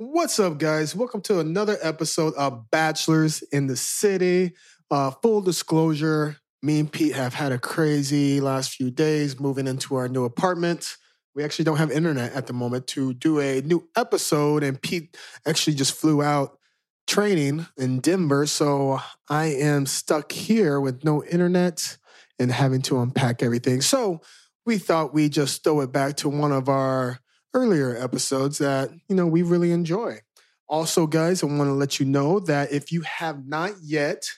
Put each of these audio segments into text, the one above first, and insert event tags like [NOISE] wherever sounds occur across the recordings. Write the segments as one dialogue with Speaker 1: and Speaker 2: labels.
Speaker 1: What's up, guys? Welcome to another episode of Bachelors in the City. Uh, full disclosure, me and Pete have had a crazy last few days moving into our new apartment. We actually don't have internet at the moment to do a new episode, and Pete actually just flew out training in Denver. So I am stuck here with no internet and having to unpack everything. So we thought we'd just throw it back to one of our earlier episodes that, you know, we really enjoy. Also, guys, I want to let you know that if you have not yet,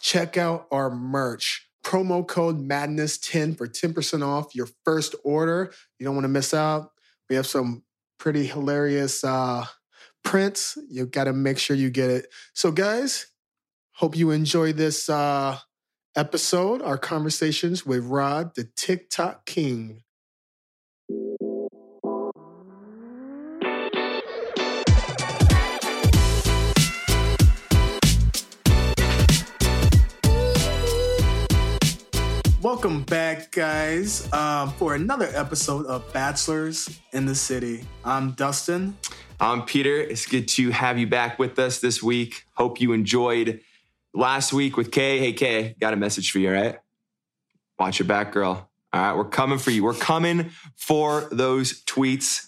Speaker 1: check out our merch. Promo code Madness10 for 10% off your first order. You don't want to miss out. We have some pretty hilarious uh, prints. You got to make sure you get it. So, guys, hope you enjoy this uh, episode, our conversations with Rod, the TikTok King. Welcome back, guys, um, for another episode of Bachelors in the City. I'm Dustin.
Speaker 2: I'm Peter. It's good to have you back with us this week. Hope you enjoyed last week with Kay. Hey, Kay, got a message for you, right? Watch your back, girl. All right, we're coming for you. We're coming for those tweets.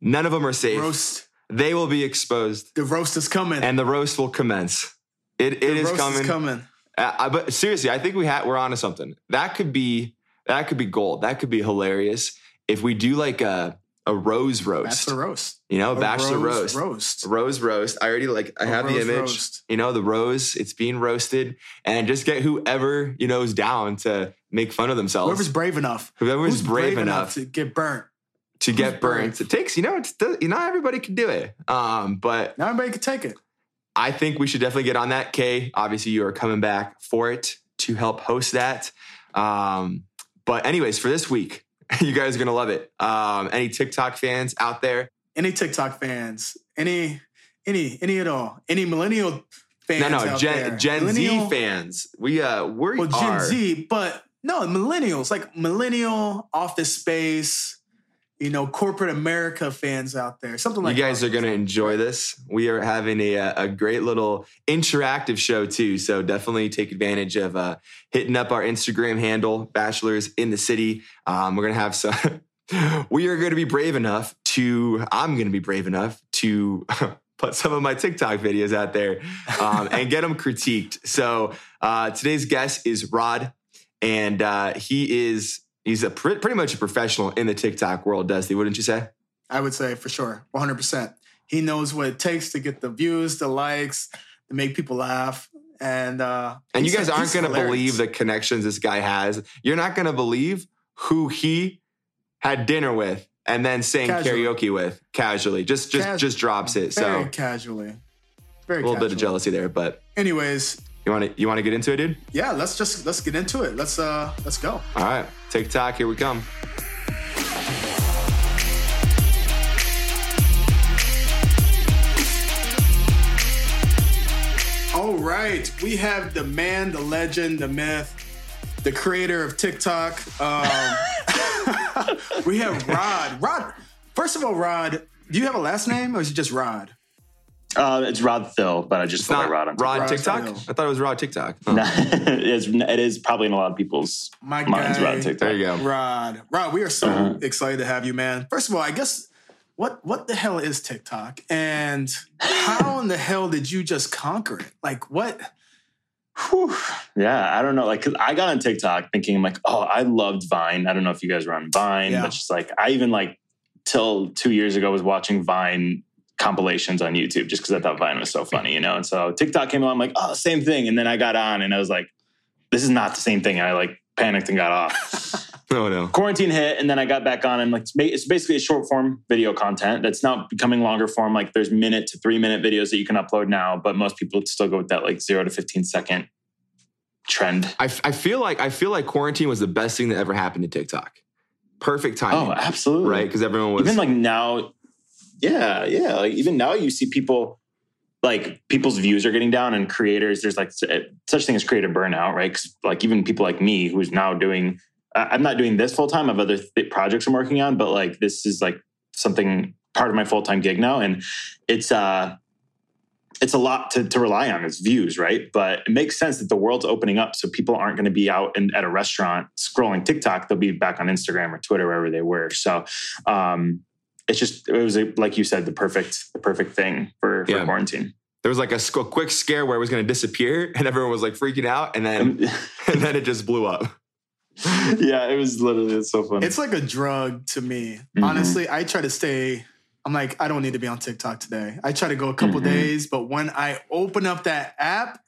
Speaker 2: None of them are safe.
Speaker 1: Roast.
Speaker 2: They will be exposed,
Speaker 1: The roast is coming.
Speaker 2: and the roast will commence. It, it
Speaker 1: the
Speaker 2: is
Speaker 1: roast
Speaker 2: coming.
Speaker 1: is coming.
Speaker 2: Uh, I- but seriously, I think we ha- we're onto something. That could be that could be gold. That could be hilarious if we do like a a rose roast.
Speaker 1: Bachelor roast.
Speaker 2: You know,
Speaker 1: A
Speaker 2: bachelor roast.
Speaker 1: Roast.
Speaker 2: Rose roast. I already like I
Speaker 1: A
Speaker 2: have the image.
Speaker 1: roast.
Speaker 2: You know, the rose, it's being roasted. And just get whoever, you know, is down to make fun of themselves.
Speaker 1: Whoever's brave enough.
Speaker 2: Whoever's
Speaker 1: Who's
Speaker 2: brave, enough,
Speaker 1: to get burnt.
Speaker 2: to
Speaker 1: who's
Speaker 2: get burnt.
Speaker 1: brave?
Speaker 2: It takes, you know, it's you know, everybody can do it. Um, but
Speaker 1: Not everybody can take it.
Speaker 2: I think we should definitely get on that. Kay, obviously you are coming back for it to help host that. Um, but anyways, for this week, [LAUGHS] you guys are gonna love it. Um, any TikTok fans out there?
Speaker 1: Any TikTok fans, any, any, any at all, any millennial fans
Speaker 2: No, no, Gen. Gen
Speaker 1: Millennial-
Speaker 2: Z fans. We uh we
Speaker 1: Well, Gen
Speaker 2: are
Speaker 1: Z, but no, millennials, like millennial office space, you know, corporate America fans out there. Something like that.
Speaker 2: you guys
Speaker 1: that.
Speaker 2: are going to enjoy this. We are having a, uh, a great little interactive show too. So definitely take advantage of uh, hitting up our Instagram handle, Bachelors in the City. Um, we're going to have some, [LAUGHS] we are going to be brave enough to, I'm going to be brave enough to [LAUGHS] put some of my TikTok videos out there um, and get them critiqued. So uh, today's guest is Rod, and uh, he is, he's a pre- pretty much a professional in the TikTok world, Dusty, wouldn't you say?
Speaker 1: I would say for sure, 100%. He knows what it takes to get the views, the likes, to make people laugh. And uh,
Speaker 2: And you guys aren't going to believe the connections this guy has. You're not going to believe who he had dinner with and then sang
Speaker 1: Casually.
Speaker 2: karaoke with casually. Just just just drops it.
Speaker 1: Very
Speaker 2: So
Speaker 1: casually. Very
Speaker 2: a little bit of jealousy there, but
Speaker 1: Anyways,
Speaker 2: you want to you want to get into it, dude?
Speaker 1: yeah, let's just let's get into it. Let's uh let's go.
Speaker 2: All right, TikTok, here we come.
Speaker 1: All right, we have the man, the legend, the myth, the creator of TikTok. Um, [LAUGHS] we have Rod. Rod. First of all, Rod, do you have a last name or is it just Rod?
Speaker 3: Uh, it's Rod Thill, but I just
Speaker 2: It's
Speaker 3: go by Rod on
Speaker 2: Rod
Speaker 1: Rod
Speaker 2: TikTok.
Speaker 1: Hill.
Speaker 2: I thought it was Rod TikTok. [LAUGHS] Oh,
Speaker 3: No, it's, it is probably in a lot of people's
Speaker 1: My
Speaker 3: minds.
Speaker 1: guy.
Speaker 3: Rod TikTok.
Speaker 2: There you go.
Speaker 1: Rod. Rod, we are so
Speaker 3: Uh-huh.
Speaker 1: excited to have you, man. First of all, I guess what what the hell is TikTok? And how in the hell did you just conquer it? Like what?
Speaker 3: Whew. Yeah, I don't know. Like, 'cause I got on TikTok thinking, like, oh, I loved Vine. I don't know if you guys were on Vine,
Speaker 1: Yeah.
Speaker 3: but just like, I even like till two years ago was watching Vine compilations on YouTube just because I thought Vine was so funny, you know. And so TikTok came along, I'm like, oh, same thing. And then I got on, and I was like, this is not the same thing. And I like panicked and got off.
Speaker 2: No, [LAUGHS] oh, no.
Speaker 3: quarantine hit and then i got back on and like it's basically a short form video content that's now becoming longer form like there's minute to three minute videos that you can upload now but most people still go with that like zero to 15 second trend
Speaker 2: I, f- I feel like I feel like quarantine was the best thing that ever happened to TikTok. Perfect timing,
Speaker 3: oh absolutely
Speaker 2: right? Because everyone was
Speaker 3: even like now yeah yeah like even now you see people like people's views are getting down and creators there's like such thing as creative burnout right like even people like me who's now doing i'm not doing this full time i have other th- projects i'm working on but like this is like something part of my full time gig now, and it's uh it's a lot to, to rely on as views, right? But it makes sense that the world's opening up, so people aren't going to be out in, at a restaurant scrolling TikTok. They'll be back on Instagram or Twitter, wherever they were. So um, it's just it was a, like you said, the perfect the perfect thing for, for
Speaker 2: Yeah.
Speaker 3: quarantine.
Speaker 2: There was like a sc- quick scare where it was going to disappear, [LAUGHS] and everyone was like freaking out, and then [LAUGHS] and then it just blew up.
Speaker 3: yeah, it was literally it's so funny.
Speaker 1: It's like a drug to me.
Speaker 3: Mhm.
Speaker 1: Honestly, I try to stay. I'm like, I don't need to be on TikTok today. I try to go a couple
Speaker 3: Mhm.
Speaker 1: days, but when I open up that app,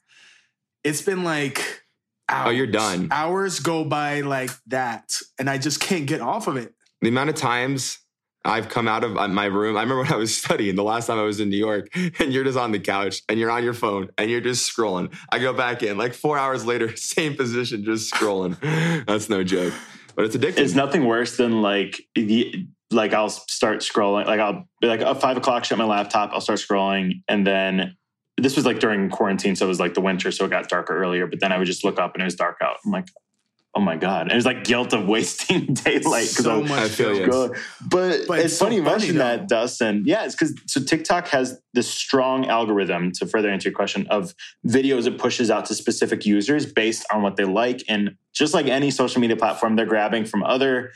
Speaker 1: it's been like hours.
Speaker 2: Oh, you're done.
Speaker 1: Hours go by like that, and I just can't get off of it.
Speaker 2: The amount of times I've come out of uh, my room. I remember when I was [LAUGHS] studying the last time I was in New York, and you're just on the couch and you're on your phone and you're just scrolling. I go back in like four hours later, [LAUGHS] same position, just scrolling. [LAUGHS] That's no joke, but it's addictive.
Speaker 3: it's nothing worse than like the like I'll start scrolling. Like I'll be like at five o'clock, shut my laptop, I'll start scrolling, and then this was like during quarantine, so it was like the winter, so it got darker earlier. But then I would just look up and it was dark out. I'm like, oh my god! And it was like guilt of [LAUGHS] wasting [LAUGHS] daylight because
Speaker 1: so
Speaker 3: I
Speaker 1: much.
Speaker 2: I feel you.
Speaker 3: Go- But,
Speaker 1: But
Speaker 3: it's,
Speaker 1: it's so
Speaker 3: funny you mentioned that. Dustin. Yeah, it's because so TikTok has this strong algorithm to further answer your question of videos it pushes out to specific users based on what they like. And just like any social media platform, they're grabbing from other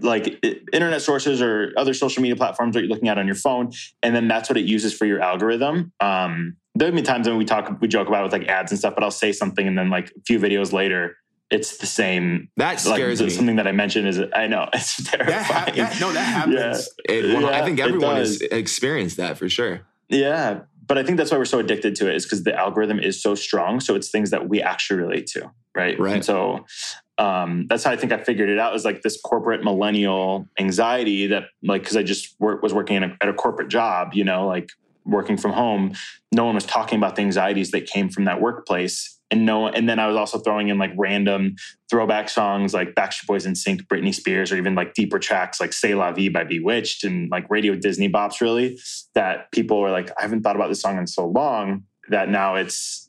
Speaker 3: like internet sources or other social media platforms that you're looking at on your phone, and then that's what it uses for your algorithm. Um, there have been times when we talk, we joke about it with like ads and stuff, but I'll say something and then like a few videos later, it's the same
Speaker 2: that
Speaker 3: like
Speaker 2: scares
Speaker 3: the-
Speaker 2: me.
Speaker 3: something that I mentioned is I know [LAUGHS] it's
Speaker 1: That ha-
Speaker 3: terrifying.
Speaker 1: that- no, that [LAUGHS] happens.
Speaker 2: It- well, I think everyone has experienced that for sure.
Speaker 3: Yeah, but I think that's why we're so addicted to it is because the algorithm is so strong. So it's things that we actually relate to, right?
Speaker 2: Right.
Speaker 3: And so um, that's how I think I figured it out. Is like this corporate millennial anxiety that, like, because I just work, was working in a, at a corporate job, you know, like working from home. No one was talking about the anxieties that came from that workplace. And no, and then I was also throwing in like random throwback songs like Backstreet Boys NSYNC, Britney Spears, or even like deeper tracks like "C'est la Vie" by B*Witched and like radio Disney bops. Really, that people were like, I haven't thought about this song in so long that now it's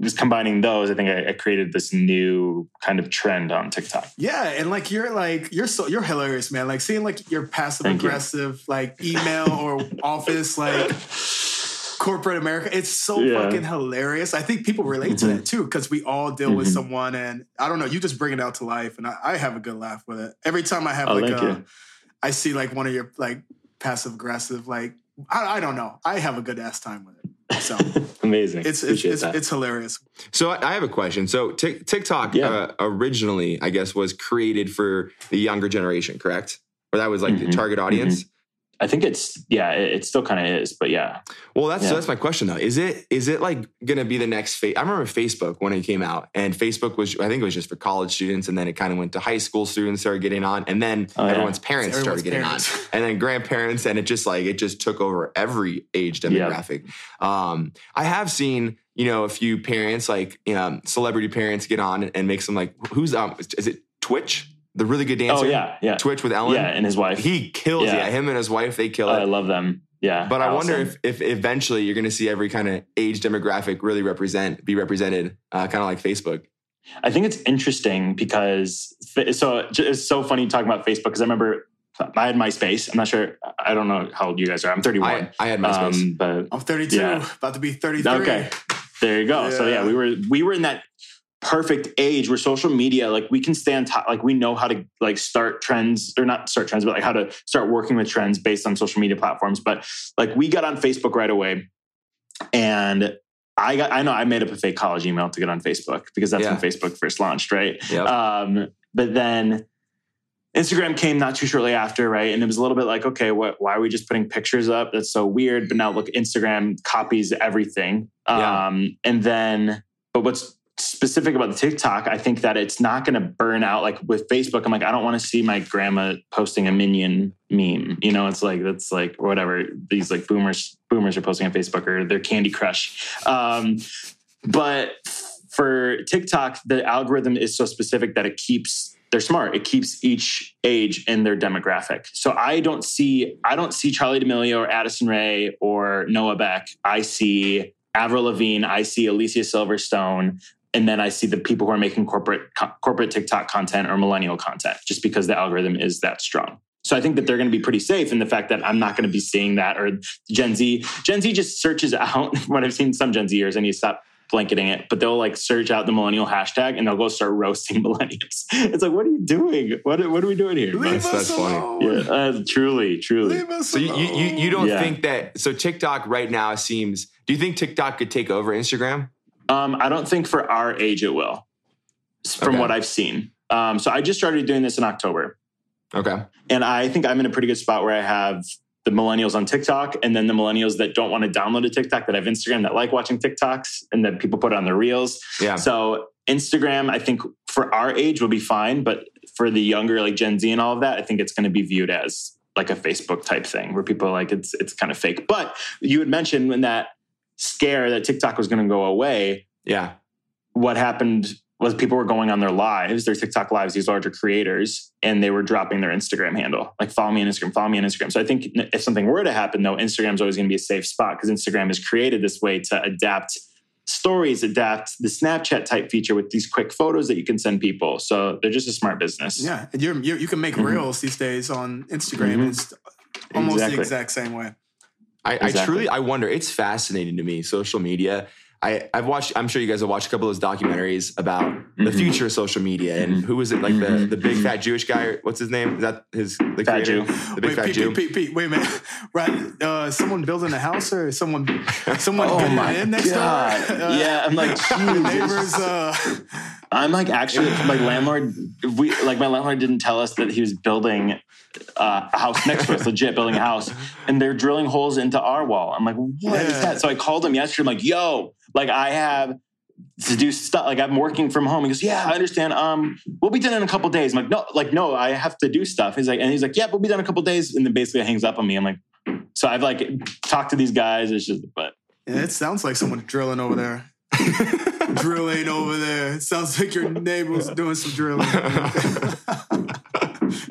Speaker 3: just combining those. I think I, I created this new kind of trend on TikTok.
Speaker 1: Yeah, and like you're like you're so you're hilarious, man. Like seeing like your passive
Speaker 3: Thank you.
Speaker 1: aggressive like email or [LAUGHS] office like corporate America. It's so
Speaker 3: Yeah.
Speaker 1: fucking hilarious. I think people relate to
Speaker 3: Mhm.
Speaker 1: that too because we all deal with
Speaker 3: Mhm.
Speaker 1: someone, and I don't know. You just bring it out to life, and I, I have a good laugh with it every time I have
Speaker 3: Oh,
Speaker 1: like
Speaker 3: thank
Speaker 1: a,
Speaker 3: you.
Speaker 1: I see like one of your like passive aggressive like I, I don't know. I have a good ass time with it. So [LAUGHS]
Speaker 3: Amazing.
Speaker 1: it's it's it's,
Speaker 3: that.
Speaker 1: it's hilarious.
Speaker 2: So I I have a question. So Tik TikTok
Speaker 3: Yeah.
Speaker 2: uh, originally, I guess, was created for the younger generation, correct? Or that was like the
Speaker 3: Mhm.
Speaker 2: target audience.
Speaker 3: I think it's yeah, it, it still kind of is, but yeah,
Speaker 2: Well, that's
Speaker 3: Yeah.
Speaker 2: that's my question though. Is it is it like gonna be the next? Fa- I remember Facebook when it came out, and Facebook was I think it was just for college students, and then it kind of went to high school students started getting on, and then
Speaker 3: Oh, yeah.
Speaker 2: everyone's parents
Speaker 1: Everyone's
Speaker 2: started getting
Speaker 1: parents.
Speaker 2: on, and then grandparents, and it just like it just took over every age
Speaker 3: Yeah.
Speaker 2: demographic. Um, I have seen you know a few parents like um, celebrity parents get on and make some like who's um is it Twitch the really good dancer
Speaker 3: oh yeah, yeah,
Speaker 2: Twitch with Ellen
Speaker 3: yeah, and his wife.
Speaker 2: he kills
Speaker 3: Yeah.
Speaker 2: yeah him and his wife they kill
Speaker 3: Oh,
Speaker 2: it
Speaker 3: I love them. Yeah,
Speaker 2: but I wonder if, if eventually you're going to see every kind of age demographic really represent be represented, uh, kind of like Facebook.
Speaker 3: I think it's interesting because so it's so funny talking about Facebook because I remember I had MySpace. I'm not sure. I don't know how old you guys are. I'm 31.
Speaker 2: I, I had MySpace.
Speaker 3: Um, but
Speaker 1: I'm 32,
Speaker 3: Yeah.
Speaker 1: about to be 33.
Speaker 3: Okay. there you go. So yeah,
Speaker 1: Yeah.
Speaker 3: we were we were in that perfect age where social media like we can stay on top like we know how to like start trends or not start trends but like how to start working with trends based on social media platforms but like we got on facebook right away and i got i know i made up a fake college email to get on facebook because that's
Speaker 2: Yeah.
Speaker 3: when facebook first launched right
Speaker 2: Yep.
Speaker 3: um, but then Instagram came not too shortly after, right? And it was a little bit like, okay, what? Why are we just putting pictures up? That's so weird. But now look, Instagram copies everything.
Speaker 2: Yeah.
Speaker 3: Um, and then, but what's specific about the TikTok? I think that it's not going to burn out. Like with Facebook, I'm like, I don't want to see my grandma posting a minion meme. You know, it's like that's like whatever these like boomers boomers are posting on Facebook or their Candy Crush. Um, but for TikTok, the algorithm is so specific that it keeps they're smart. It keeps each age in their demographic. So I don't see I don't see Charli D'Amelio or Addison Rae or Noah Beck. I see Avril Lavigne. I see Alicia Silverstone. And then I see the people who are making corporate co- corporate TikTok content or millennial content, just because the algorithm is that strong. So I think that they're going to be pretty safe in the fact that I'm not going to be seeing that or Gen Z. Gen Z just searches out [LAUGHS] what I've seen some Gen Zers and you stop blanketing it, but they'll like search out the millennial hashtag and they'll go start roasting [LAUGHS] millennials. It's like, what are you doing? What, what are we doing here?
Speaker 1: Leave
Speaker 2: That's- that's funny.
Speaker 3: Yeah, uh, truly, truly.
Speaker 1: Leave us
Speaker 2: So you, you, you you don't
Speaker 3: Yeah.
Speaker 2: think that so TikTok right now seems do you think TikTok could take over Instagram?
Speaker 3: Um, I don't think for our age it will, from
Speaker 2: Okay.
Speaker 3: what I've seen. Um, so I just started doing this in October.
Speaker 2: Okay.
Speaker 3: And I think I'm in a pretty good spot where I have the millennials on TikTok and then the millennials that don't want to download a TikTok that have Instagram that like watching TikToks and that people put on their reels.
Speaker 2: Yeah.
Speaker 3: So Instagram, I think for our age will be fine, but for the younger like Gen Z and all of that, I think it's going to be viewed as like a Facebook type thing where people are like it's it's kind of fake. But you had mentioned when that scare that TikTok was going to go away,
Speaker 2: Yeah.
Speaker 3: what happened was people were going on their lives, their TikTok lives, these larger creators, and they were dropping their Instagram handle. Like, follow me on Instagram, follow me on Instagram. So I think if something were to happen, though, Instagram's always going to be a safe spot because Instagram is created this way to adapt stories, adapt the Snapchat type feature with these quick photos that you can send people. So they're just a smart business.
Speaker 1: Yeah, and you're, you're, you can make
Speaker 3: Mhm.
Speaker 1: reels these days on Instagram.
Speaker 3: Mhm.
Speaker 1: It's almost
Speaker 3: Exactly.
Speaker 1: the exact same way.
Speaker 2: I, I truly I wonder. It's fascinating to me. Social media. I, I've watched. I'm sure you guys have watched a couple of those documentaries about the
Speaker 3: Mhm.
Speaker 2: future of social media and who was it? Like the
Speaker 3: Mhm.
Speaker 2: the big fat Jewish guy. What's his name? Is that his the
Speaker 3: Fat
Speaker 2: creator?
Speaker 3: Jew.
Speaker 2: The big
Speaker 1: wait,
Speaker 2: fat
Speaker 1: Pete,
Speaker 2: Jew.
Speaker 1: Pete, Pete, Pete, wait a minute. [LAUGHS] Right, uh, someone building a house or someone, someone [LAUGHS]
Speaker 3: Oh
Speaker 1: getting
Speaker 3: my
Speaker 1: in next
Speaker 3: God.
Speaker 1: door. [LAUGHS] Uh,
Speaker 3: yeah, I'm like,
Speaker 1: neighbors. Uh,
Speaker 3: I'm like actually my landlord. We like my landlord didn't tell us that he was building uh, a house next to us, legit building a house, and they're drilling holes into our wall. I'm like, what is
Speaker 1: Yeah.
Speaker 3: that? So I called him yesterday. I'm like, yo, like I have to do stuff. Like I'm working from home. He goes, yeah, I understand. Um, we'll be done in a couple days. I'm like, no, like no, I have to do stuff. He's like, and he's like, yeah, we'll be done in a couple days, and then basically it hangs up on me. I'm like, so I've like talked to these guys. It's just, but
Speaker 1: yeah, it sounds like someone drilling over there. [LAUGHS] drilling over there. It sounds like your neighbor's doing some drilling. [LAUGHS]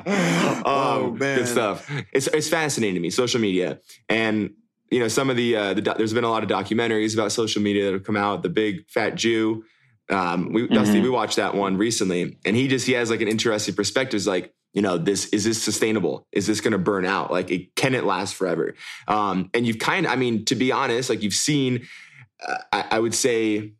Speaker 1: oh
Speaker 2: um,
Speaker 1: man,
Speaker 2: good stuff. It's it's fascinating to me, social media, and you know some of the, uh, the doc- there's been a lot of documentaries about social media that have come out. The Big Fat Jew, um, we Dusty,
Speaker 3: Mhm.
Speaker 2: we watched that one recently, and he just he has like an interesting perspective. It's like you know this is this sustainable? Is this going to burn out? Like it, can it last forever? Um, and you've kind of, I mean, to be honest, like you've seen, uh, I, I would say,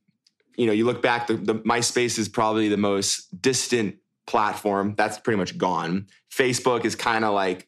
Speaker 2: you know, you look back, the, the MySpace is probably the most distant platform. That's pretty much gone. Facebook is kind of like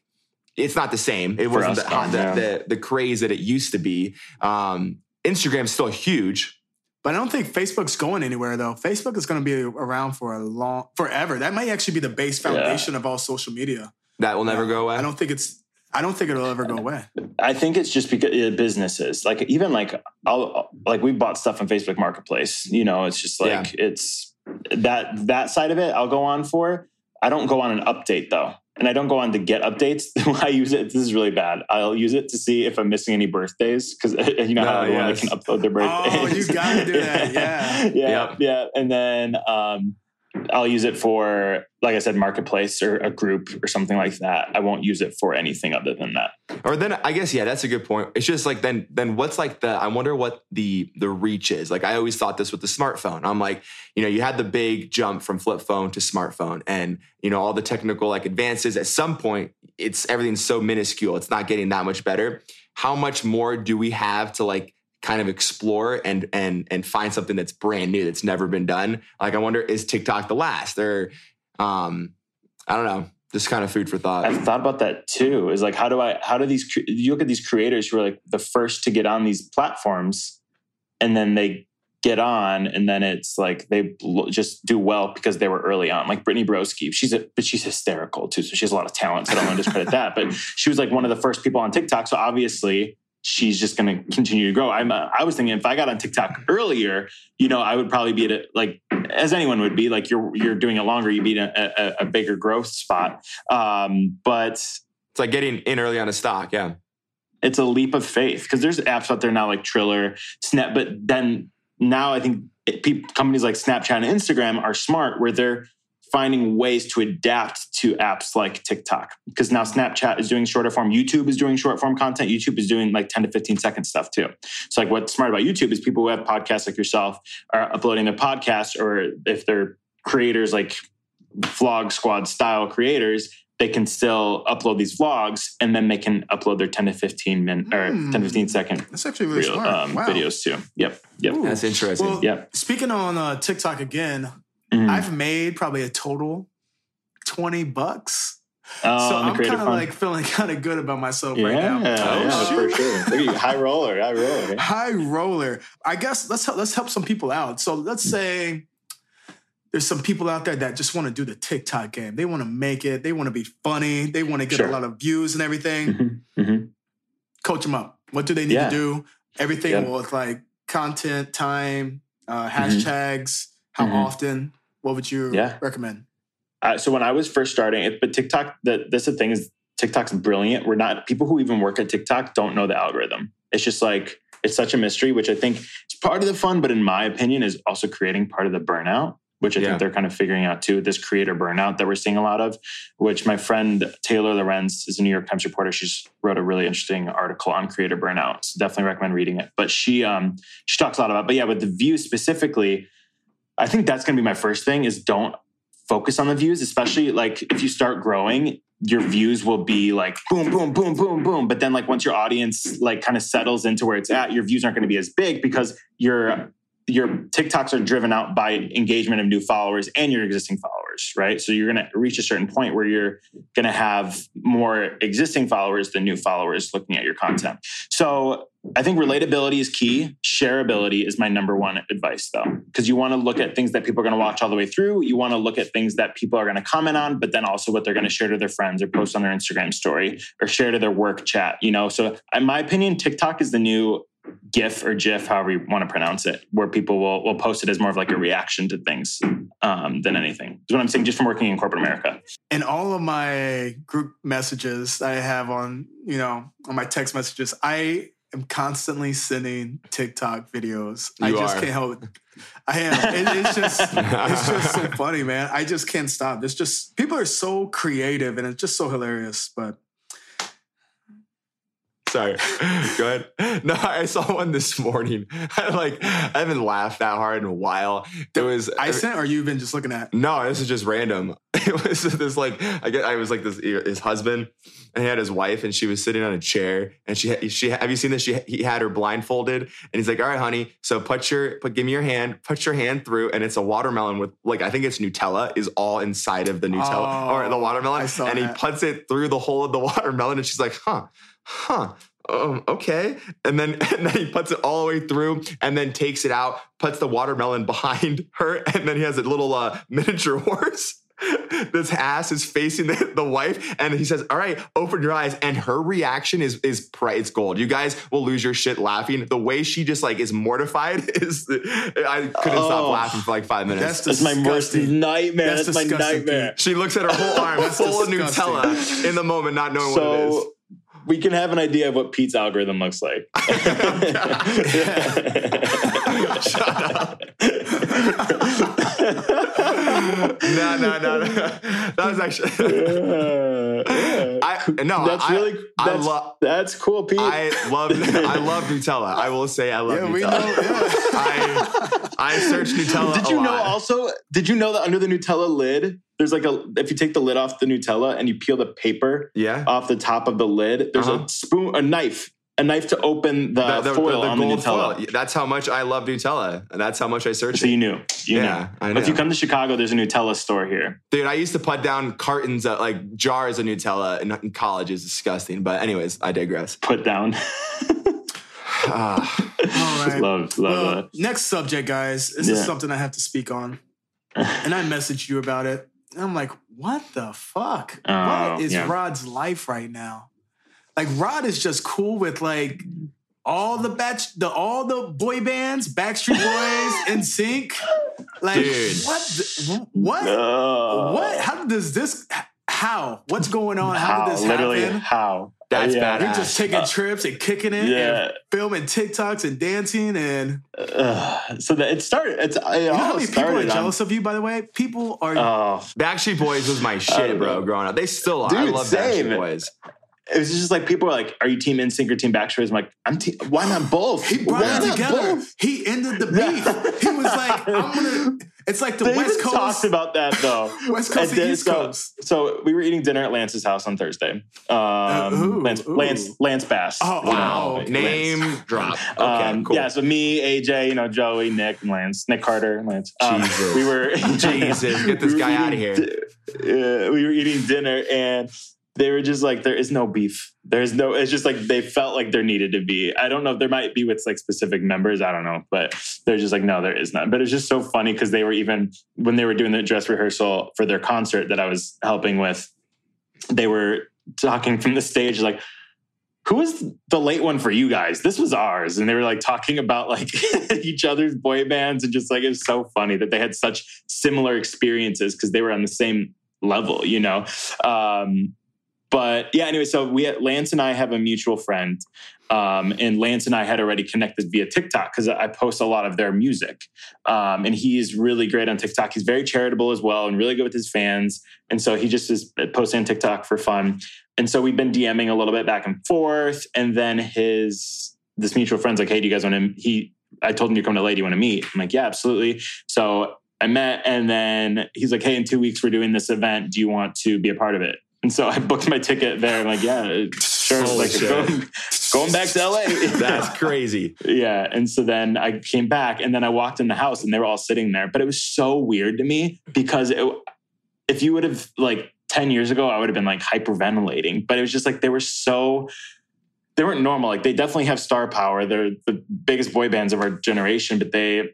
Speaker 2: it's not the same. It
Speaker 3: For
Speaker 2: wasn't
Speaker 3: us
Speaker 2: the,
Speaker 3: gone,
Speaker 2: the,
Speaker 3: yeah.
Speaker 2: the the craze that it used to be. Um, Instagram's still huge.
Speaker 1: But I don't think Facebook's going anywhere though. Facebook is going to be around for a long, forever. That might actually be the base foundation of all social media.
Speaker 2: That will never go away.
Speaker 1: I don't think it's. I don't think it'll ever go away.
Speaker 3: I think it's just because uh, businesses, like even like I'll like we bought stuff on Facebook Marketplace. You know, it's just like it's that that side of it. I'll go on for. I don't go on an update though, and I don't go on to get updates. [LAUGHS] I use it. This is really bad. I'll use it to see if I'm missing any birthdays because [LAUGHS] you know how
Speaker 2: Oh,
Speaker 3: everyone
Speaker 2: yes.
Speaker 3: can upload their birthdays.
Speaker 1: Oh, you gotta do that, [LAUGHS] yeah.
Speaker 3: yeah,
Speaker 2: Yep.
Speaker 3: yeah. And then um, I'll use it for, like I said, marketplace or a group or something like that. I won't use it for anything other than that.
Speaker 2: Or then I guess yeah, that's a good point. It's just like then then what's like the I wonder what the the reach is. Like I always thought this with the smartphone. I'm like, you know, you had the big jump from flip phone to smartphone and you know all the technical like advances at some point it's everything's so minuscule. It's not getting that much better. How much more do we have to like kind of explore and and and find something that's brand new that's never been done? Like I wonder is TikTok the last or um I don't know. Just kind of food for thought.
Speaker 3: I've thought about that too. Is like, how do I, how do these, you look at these creators who are like the first to get on these platforms and then they get on and then it's like they just do well because they were early on. Like Brittany Broski, she's a, but she's hysterical too. So she has a lot of talent. So I don't want to discredit [LAUGHS] that, but she was like one of the first people on TikTok. So obviously she's just going to continue to grow. I'm, uh, I was thinking if I got on TikTok earlier, you know, I would probably be at a, like, as anyone would be like, you're, you're doing it longer, you'd be in a, a, a bigger growth spot. Um, but
Speaker 2: It's like getting in early on a stock. Yeah.
Speaker 3: it's a leap of faith because there's apps out there now like Triller, Snap, but then now I think it, companies like Snapchat and Instagram are smart where they're finding ways to adapt to apps like TikTok because now Snapchat is doing shorter form, YouTube is doing short form content, YouTube is doing like 10 to 15 second stuff too. So like what's smart about YouTube is people who have podcasts like yourself are uploading their podcast or if they're creators like vlog squad style creators they can still upload these vlogs and then they can upload their 10 to 15 minute or
Speaker 1: Hmm.
Speaker 3: 10 to 15 second
Speaker 1: That's actually really
Speaker 3: real,
Speaker 1: smart.
Speaker 3: um,
Speaker 1: wow.
Speaker 3: videos too. Yep. Yep.
Speaker 1: Ooh.
Speaker 2: That's interesting.
Speaker 1: Well,
Speaker 3: Yeah.
Speaker 1: speaking on uh, TikTok again,
Speaker 3: Mhm.
Speaker 1: I've made probably a total 20 bucks.
Speaker 3: Oh,
Speaker 1: so I'm kind of like feeling [LAUGHS] kind of good about myself
Speaker 3: yeah,
Speaker 1: right now.
Speaker 3: yeah,
Speaker 1: Oh,
Speaker 3: for
Speaker 1: shoot.
Speaker 3: sure. Look at you, high roller, high roller.
Speaker 1: High roller. I guess let's help, let's help some people out. So let's say there's some people out there that just want to do the TikTok game. They want to make it. They want to be funny. They want to get
Speaker 3: Sure.
Speaker 1: a lot of views and everything.
Speaker 3: Mhm, mhm.
Speaker 1: Coach them up. What do they need
Speaker 3: Yeah.
Speaker 1: to do? Everything
Speaker 3: Yep.
Speaker 1: with like content, time, uh,
Speaker 3: Mm-hmm.
Speaker 1: hashtags. How
Speaker 3: Mhm.
Speaker 1: often? What would you
Speaker 3: Yeah.
Speaker 1: recommend?
Speaker 3: Uh, so when I was first starting it, but TikTok, the, that's the thing is TikTok's brilliant. We're not people who even work at TikTok don't know the algorithm. It's just like it's such a mystery, which I think is part of the fun, but in my opinion, is also creating part of the burnout, which I
Speaker 2: Yeah.
Speaker 3: think they're kind of figuring out too. This creator burnout that we're seeing a lot of, which my friend Taylor Lorenz is a New York Times reporter. She's wrote a really interesting article on creator burnout. So definitely recommend reading it. But she um she talks a lot about, but yeah, with the view specifically, I think that's gonna be my first thing is don't focus on the views, especially like if you start growing, your views will be like boom, boom, boom, boom, boom. But then like once your audience like kind of settles into where it's at, your views aren't going to be as big because your your TikToks are driven out by engagement of new followers and your existing followers, right? So you're going to reach a certain point where you're going to have more existing followers than new followers looking at your content. So I think relatability is key. Shareability is my number one advice, though, because you want to look at things that people are going to watch all the way through. You want to look at things that people are going to comment on, but then also what they're going to share to their friends or post on their Instagram story or share to their work chat. You know, so in my opinion, TikTok is the new GIF or GIF, however you want to pronounce it, where people will will post it as more of like a reaction to things um, than anything. Is what I'm saying, just from working in corporate America.
Speaker 1: in all of my group messages I have on, you know, on my text messages, I am constantly sending TikTok videos. I just
Speaker 2: are.
Speaker 1: can't help it. I am. It- it's just it's just so [LAUGHS] funny, man. I just can't stop. It's just people are so creative and it's just so hilarious. But
Speaker 2: Sorry. [LAUGHS] Go ahead. [LAUGHS] No, I saw one this morning. I like I haven't laughed that hard in a while. It was
Speaker 1: I sent or you've been just looking at.
Speaker 2: No, this is just random. [LAUGHS] It was this like I get I was like this his husband and he had his wife and she was sitting on a chair and she she have you seen this? She he had her blindfolded and he's like, all right, honey, so put your put give me your hand, put your hand through, and it's a watermelon with like I think it's Nutella is all inside of the Nutella or the
Speaker 1: Oh,
Speaker 2: watermelon, and he puts it through the hole of the [LAUGHS] watermelon and she's like, huh, huh. Um, okay. And then, [LAUGHS] and then he puts it all the way through and then takes it out, puts the watermelon behind her, and then he has a little uh, miniature horse. [LAUGHS] This ass is facing the, the wife, and he says, "All right, open your eyes." And her reaction is is pri- it's gold. You guys will lose your shit laughing. The way she just like is mortified [LAUGHS] is I couldn't stop
Speaker 3: Oh.
Speaker 2: laughing for like five minutes.
Speaker 1: That's
Speaker 3: That's my worst nightmare.
Speaker 1: That's
Speaker 3: That's, my nightmare.
Speaker 2: she looks at her whole arm
Speaker 1: That's [LAUGHS]
Speaker 2: full of
Speaker 1: disgusting.
Speaker 2: Nutella in the moment, not knowing what it is.
Speaker 3: So we can have an idea of what Pete's algorithm looks like.
Speaker 2: Oh, Shut up. No, no, no, no. That was actually. [LAUGHS] I no.
Speaker 3: that's
Speaker 2: I,
Speaker 3: really
Speaker 2: I
Speaker 3: that's, that's cool, Pete.
Speaker 2: I love. I [LAUGHS] love Nutella. I will say I love
Speaker 1: Yeah,
Speaker 2: Nutella.
Speaker 1: we know. Yeah. [LAUGHS]
Speaker 2: I I search Nutella.
Speaker 3: did
Speaker 2: a
Speaker 3: you know also? Did you know that under the Nutella lid, there's like a if you take the lid off the Nutella and you peel the paper
Speaker 2: Yeah.
Speaker 3: off the top of the lid, there's
Speaker 2: Uh-huh.
Speaker 3: a spoon, a knife, a knife to open the,
Speaker 2: The, the-
Speaker 3: foil
Speaker 2: the
Speaker 3: on the
Speaker 2: gold
Speaker 3: Nutella.
Speaker 2: foil. That's how much I love Nutella, and that's how much I search
Speaker 3: So
Speaker 2: it.
Speaker 3: you knew, you
Speaker 2: Yeah, I
Speaker 3: knew. If you come to Chicago, there's a Nutella store here.
Speaker 2: Dude, I used to put down cartons of like jars of Nutella in, in college. Is disgusting. But anyways, I digress.
Speaker 3: Put down.
Speaker 2: Ah. [LAUGHS]
Speaker 1: All right.
Speaker 3: love, love
Speaker 1: Well,
Speaker 3: that.
Speaker 1: next subject, guys. This is something I have to speak on. [LAUGHS] and I messaged you about it. And I'm like, what the fuck?
Speaker 3: Oh,
Speaker 1: what is
Speaker 3: yeah.
Speaker 1: Rod's life right now? Like Rod is just cool with like all the batch, the all the boy bands, Backstreet Boys, [LAUGHS] NSYNC. Like
Speaker 2: Dude.
Speaker 1: what? the- what?
Speaker 3: Oh.
Speaker 1: What? How does this? How? What's going on? How, did this
Speaker 3: Literally,
Speaker 1: happen?
Speaker 3: how?
Speaker 2: That's
Speaker 3: yeah.
Speaker 1: You're just taking trips and kicking it,
Speaker 3: Yeah.
Speaker 1: and filming TikToks and dancing, and
Speaker 3: Ugh. so that it started. It's it
Speaker 1: you know how
Speaker 3: all
Speaker 1: many people are
Speaker 3: started. on-
Speaker 1: jealous of you. By the way, people are.
Speaker 3: Oh,
Speaker 2: Backstreet Boys was my shit, um, bro. Growing up, they still are. I
Speaker 3: Dude,
Speaker 2: love
Speaker 3: same.
Speaker 2: Backstreet Boys.
Speaker 3: It was just like people were like, "Are you Team NSYNC or Team Backstreet?" I'm like, "I'm team. Why not both?
Speaker 1: He brought
Speaker 3: Why
Speaker 1: it together.
Speaker 3: both?"
Speaker 1: He ended the beef. he was like, I'm gonna. It's like the
Speaker 3: They
Speaker 1: West Coast.
Speaker 3: talked about that though. [LAUGHS]
Speaker 1: West Coast
Speaker 3: And
Speaker 1: and East
Speaker 3: so,
Speaker 1: Coast.
Speaker 3: so we were eating dinner at Lance's house on Thursday. Um,
Speaker 1: ooh,
Speaker 3: Lance,
Speaker 1: ooh.
Speaker 3: Lance, Lance Bass.
Speaker 1: Oh,
Speaker 3: you know,
Speaker 1: wow.
Speaker 3: Lance.
Speaker 2: Name drop. Okay,
Speaker 3: Um,
Speaker 2: cool.
Speaker 3: Yeah, so me, AJ, you know, Joey, Nick, and Lance, Nick Carter, Lance. Um,
Speaker 2: Jesus.
Speaker 3: we were [LAUGHS]
Speaker 2: Jesus, get this [LAUGHS]
Speaker 3: we
Speaker 2: guy outta
Speaker 3: eating di- uh, we were eating dinner, and they were just like, "There is no beef. There's no." It's just like they felt like there needed to be. I don't know. There might be with like specific members. I don't know, but they're just like, "No, there is none." But it's just so funny because they were even when they were doing the dress rehearsal for their concert that I was helping with. They were talking from the stage like who was the late one for you guys? This was ours. And they were like talking about like [LAUGHS] each other's boy bands and just like it's so funny that they had such similar experiences because they were on the same level, you know? Um, but yeah, anyway, so we Lance and I have a mutual friend. Um, and Lance and I had already connected via TikTok because I post a lot of their music. Um, and he's really great on TikTok. He's very charitable as well and really good with his fans. And so he just is posting on TikTok for fun. And so we've been DMing a little bit back and forth. And then his this mutual friend's like, hey, do you guys want to he I told him you're coming to LA, do you want to meet? I'm like, yeah, absolutely. So I met and then he's like, hey, in two weeks we're doing this event. Do you want to be a part of it? And so I booked my ticket there. I'm like, yeah, sure.
Speaker 2: Holy
Speaker 3: like going, going back to LA. [LAUGHS]
Speaker 2: That's crazy.
Speaker 3: Yeah. And so then I came back and then I walked in the house and they were all sitting there. But it was so weird to me because it, if you would have like 10 years ago, I would have been like hyperventilating. But it was just like they were so they weren't normal. Like they definitely have star power. They're the biggest boy bands of our generation, but they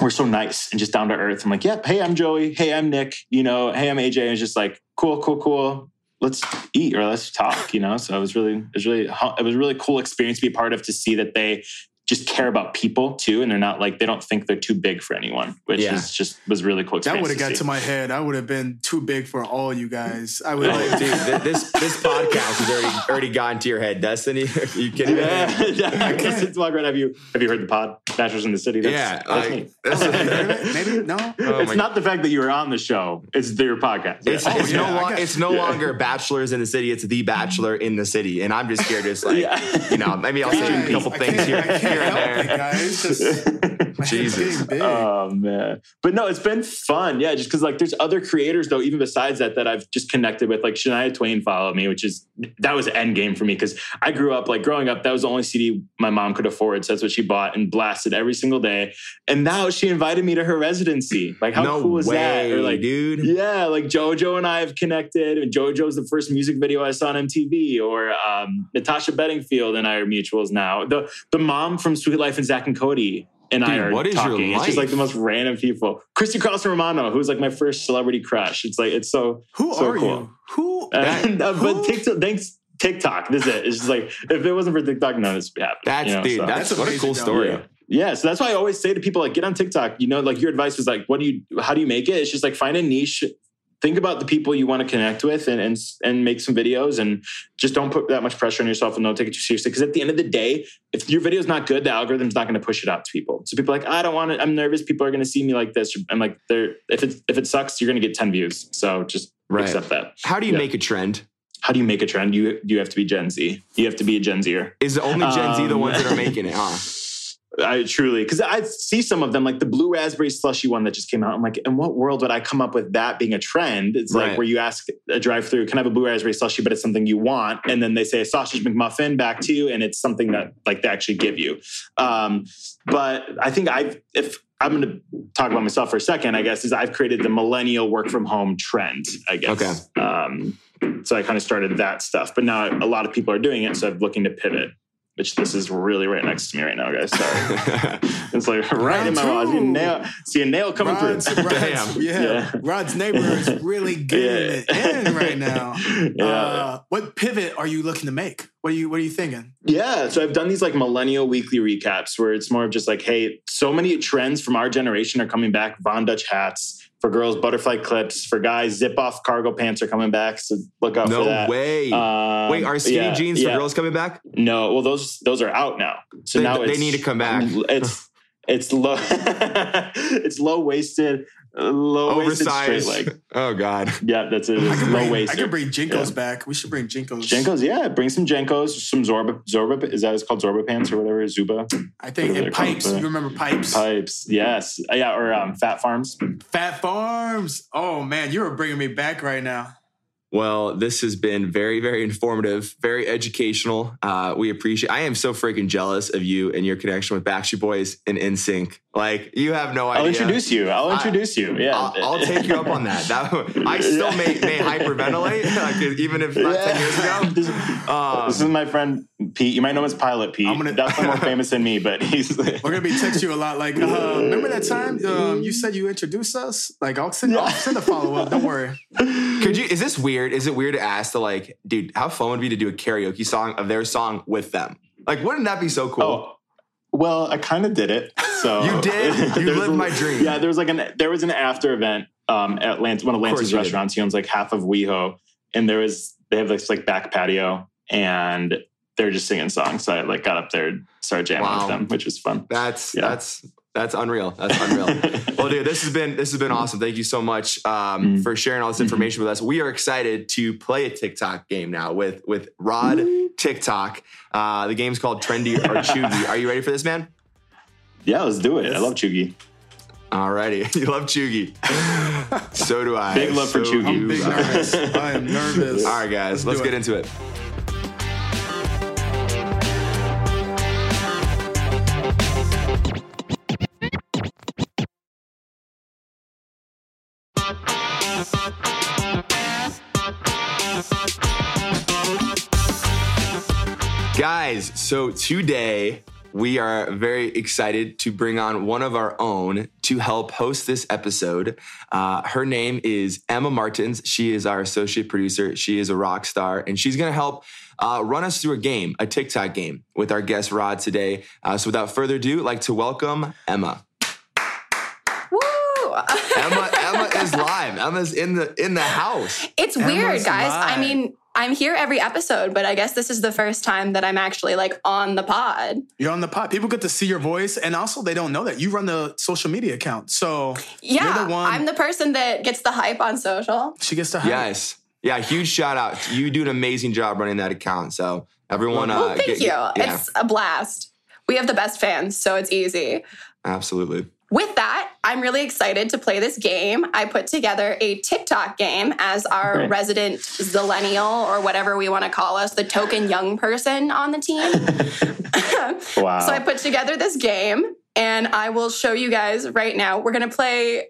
Speaker 3: were so nice and just down to earth. I'm like, yep, hey, I'm Joey. Hey, I'm Nick. You know, hey, I'm AJ. And it's just like, cool, cool, cool. Let's eat or let's talk. You know, so it was really, it was really, it was a really cool experience to be part of to see that they just care about people too, and they're not like they don't think they're too big for anyone, which
Speaker 2: Yeah.
Speaker 3: is just was really cool.
Speaker 1: That would have got
Speaker 3: experience
Speaker 1: to my head. I would have been too big for all you guys. I would
Speaker 2: Oh,
Speaker 1: like,
Speaker 2: dude, th- [LAUGHS] this this podcast has already already gotten to your head, Destiny. [LAUGHS] Are you kidding me?
Speaker 3: Yeah, yeah. I guess it's walk right. Have you have you heard the pod Bachelors in the City?
Speaker 2: Yeah,
Speaker 3: that's
Speaker 2: like,
Speaker 3: me. [LAUGHS]
Speaker 2: that's-
Speaker 1: maybe no.
Speaker 2: Oh
Speaker 3: it's
Speaker 2: my-
Speaker 3: not the fact that you were on the show; it's their podcast.
Speaker 2: It's,
Speaker 3: Yeah.
Speaker 2: it's
Speaker 1: yeah,
Speaker 2: no lo- it's no longer bachelors in the city. It's the bachelor in the city, and I'm just here, just like
Speaker 3: Yeah.
Speaker 2: you know, maybe I'll say a couple
Speaker 1: I
Speaker 2: things here,
Speaker 1: I can't
Speaker 2: here and there.
Speaker 1: guys. [LAUGHS] Just,
Speaker 2: Jesus.
Speaker 3: Oh man, but no, it's been fun. Yeah, just because like there's other creators though, even besides that, that I've just connected with. Like Shania Twain followed me, which is that was end game for me because I grew up like growing up. That was the only CD my mom could afford, so that's what she bought and blasted every single day. And now she invited me to her residency. Like how
Speaker 2: no
Speaker 3: cool is
Speaker 2: way,
Speaker 3: that? Or like
Speaker 2: dude.
Speaker 3: Yeah, like JoJo and I have connected. And JoJo's the first music video I saw on MTV. Or um, Natasha Bedingfield and I are mutuals now. The the mom from Suite Life and Zack and Cody and I are
Speaker 2: what is your
Speaker 3: talking. It's just like the most random people. Christy Carlson Romano, who's like my first celebrity crush. It's like it's so
Speaker 1: Who
Speaker 3: so
Speaker 1: are
Speaker 3: cool.
Speaker 1: you? Who?
Speaker 3: And, uh, [LAUGHS]
Speaker 1: who-
Speaker 3: but TikTok, thanks TikTok. This is it. It's just like if it wasn't for TikTok, none of this would happen.
Speaker 2: That's
Speaker 3: you know,
Speaker 2: dude.
Speaker 3: so.
Speaker 2: That's,
Speaker 1: That's
Speaker 2: what a cool story.
Speaker 3: Yeah. Yeah, so that's why I always say to people like get on TikTok. You know, like your advice was like, what do you how do you make it? It's just like find a niche, think about the people you want to connect with and and and make some videos and just don't put that much pressure on yourself and don't take it too seriously. Because at the end of the day, if your video is not good, the algorithm's not going to push it out to people. So people are like, I don't want it. I'm nervous. People are going to see me like this. I'm like, they're if it if it sucks, you're going to get 10 views. So just
Speaker 2: Right.
Speaker 3: accept that.
Speaker 2: How do you
Speaker 3: Yeah.
Speaker 2: make a trend?
Speaker 3: How do you make a trend? You you have to be Gen Z. You have to be a Gen Zer.
Speaker 2: Is only Gen Z the
Speaker 3: Um,
Speaker 2: ones that are making it? Huh? [LAUGHS]
Speaker 3: I truly, because I see some of them, like the blue raspberry slushy one that just came out. I'm like, in what world would I come up with that being a trend? It's
Speaker 2: Right.
Speaker 3: like where you ask a drive through, can I have a blue raspberry slushy, but it's something you want. And then they say a sausage McMuffin back to you, and it's something that like they actually give you. Um, but I think I've, if I'm going to talk about myself for a second, I guess, is I've created the millennial work from home trend, I guess.
Speaker 2: Okay.
Speaker 3: Um, so I kind of started that stuff, but now a lot of people are doing it. So I'm looking to pivot. Which this is really right next to me right now, guys. Sorry. [LAUGHS] It's like right in my
Speaker 1: Round
Speaker 3: mouth. See a nail, see a nail coming
Speaker 1: Rod's,
Speaker 3: through.
Speaker 1: Rod's,
Speaker 2: Damn.
Speaker 1: yeah,
Speaker 3: Yeah.
Speaker 1: Rod's neighbor is really [LAUGHS] getting it in right now. [LAUGHS]
Speaker 3: yeah.
Speaker 1: Uh, what pivot are you looking to make? What are you What are you thinking?
Speaker 3: yeah. So I've done these like millennial weekly recaps where it's more of just like, hey, so many trends from our generation are coming back. Von Dutch hats for girls, butterfly clips for guys, zip off cargo pants are coming back. So look out for that.
Speaker 2: no way.
Speaker 3: Um,
Speaker 2: Wait, are skinny
Speaker 3: yeah,
Speaker 2: jeans for
Speaker 3: yeah.
Speaker 2: girls coming back?
Speaker 3: No, well those those are out now. So
Speaker 2: They-
Speaker 3: now
Speaker 2: they need to come back.
Speaker 3: It's [LAUGHS] it's low [LAUGHS] it's low waisted low
Speaker 2: Oversized.
Speaker 3: leg. [LAUGHS]
Speaker 2: Oh God.
Speaker 3: Yeah, that's it. It's low
Speaker 1: bring, I can bring JNCOs
Speaker 3: Yeah.
Speaker 1: back. We should bring JNCOs.
Speaker 3: JNCOs, yeah, bring some JNCOs, some Zorba, Zorba. Is that it's called Zorba pants or whatever? Zuba
Speaker 1: I think and
Speaker 3: they're called,
Speaker 1: pipes. You remember pipes?
Speaker 3: pipes. Yes, yeah, or um, Phat Farms.
Speaker 1: Phat Farms. Oh man, you are bringing me back right now.
Speaker 2: Well, this has been very, very informative, very educational. Uh, we appreciate. I am so freaking jealous of you and your connection with Backstreet Boys and NSYNC. Like you have no idea.
Speaker 3: I'll introduce you. I'll
Speaker 2: I-
Speaker 3: introduce you. Yeah,
Speaker 2: I'll, I'll take you up on that. That I still may, may hyperventilate, [LAUGHS] like, even if not ten years ago. [LAUGHS] Um,
Speaker 3: this is my friend Pete. You might know him as Pilot Pete.
Speaker 1: I'm gonna-
Speaker 3: definitely more famous than me, but he's. [LAUGHS]
Speaker 1: We're gonna be text you a lot. Like, uh, remember that time um, you said you introduced us? Like, I'll send, I'll send a follow up. Don't worry.
Speaker 2: Could you? Is this weird? Is it weird to ask to like, dude? How fun would it be to do a karaoke song of their song with them? Like, wouldn't that be so cool?
Speaker 3: Oh, well, I kind of did it. So
Speaker 2: You did? [LAUGHS] You lived
Speaker 3: a-
Speaker 2: my dream.
Speaker 3: Yeah, there was like an there was an after event um, at Lance, one of
Speaker 2: course
Speaker 3: Lance's
Speaker 2: you did.
Speaker 3: restaurants. He owns like half of WeHo, and there was they have this like back patio, and they're just singing songs. So I like got up there, and started jamming
Speaker 2: Wow.
Speaker 3: with them, which was fun.
Speaker 2: That's
Speaker 3: Yeah.
Speaker 2: that's that's unreal. That's unreal. [LAUGHS] well, dude, this has been this has been awesome. Thank you so much um,
Speaker 3: Mm.
Speaker 2: for sharing all this information with us. We are excited to play a TikTok game now with with Rod TikTok. Uh, the game's called Trendy or [LAUGHS] Cheugy. Are you ready for this, man?
Speaker 3: yeah, let's do it. I love Cheugy.
Speaker 2: Alrighty, [LAUGHS] you love Cheugy. so do I.
Speaker 3: Big love for
Speaker 2: So
Speaker 3: Cheugy.
Speaker 2: do
Speaker 1: I'm big nervous. I am nervous.
Speaker 2: All right, guys, let's,
Speaker 1: do
Speaker 2: get
Speaker 1: it.
Speaker 2: into it. Guys, so today we are very excited to bring on one of our own to help host this episode. Uh, her name is Emma Martins. She is our associate producer. She is a rock star, and she's going to help uh, run us through a game, a TikTok game, with our guest Rod today. Uh, so, without further ado, I'd like to welcome Emma.
Speaker 4: Woo!
Speaker 2: Emma, Emma is [LAUGHS] live. Emma's in the in the house.
Speaker 4: it's
Speaker 1: Emma's
Speaker 4: weird, guys.
Speaker 1: live.
Speaker 4: I mean, I'm here every episode, but I guess this is the first time that I'm actually like on the pod.
Speaker 1: You're on the pod. People get to see your voice, and also they don't know that you run the social media account. So
Speaker 4: Yeah,
Speaker 1: You're the one-
Speaker 4: I'm the person that gets the hype on social.
Speaker 1: she gets to have
Speaker 2: Yes. Yeah, huge shout out. You do an amazing job running that account. So everyone,
Speaker 4: Well,
Speaker 2: uh,
Speaker 4: thank
Speaker 2: get-
Speaker 4: you.
Speaker 2: yeah,
Speaker 4: It's a blast. We have the best fans, so it's easy.
Speaker 2: absolutely.
Speaker 4: With that, I'm really excited to play this game. I put together a TikTok game as our
Speaker 3: Great.
Speaker 4: resident zillennial or whatever we want to call us, the token young person on the team. [LAUGHS]
Speaker 3: Wow.
Speaker 4: So I put together this game and I will show you guys right now. We're going to play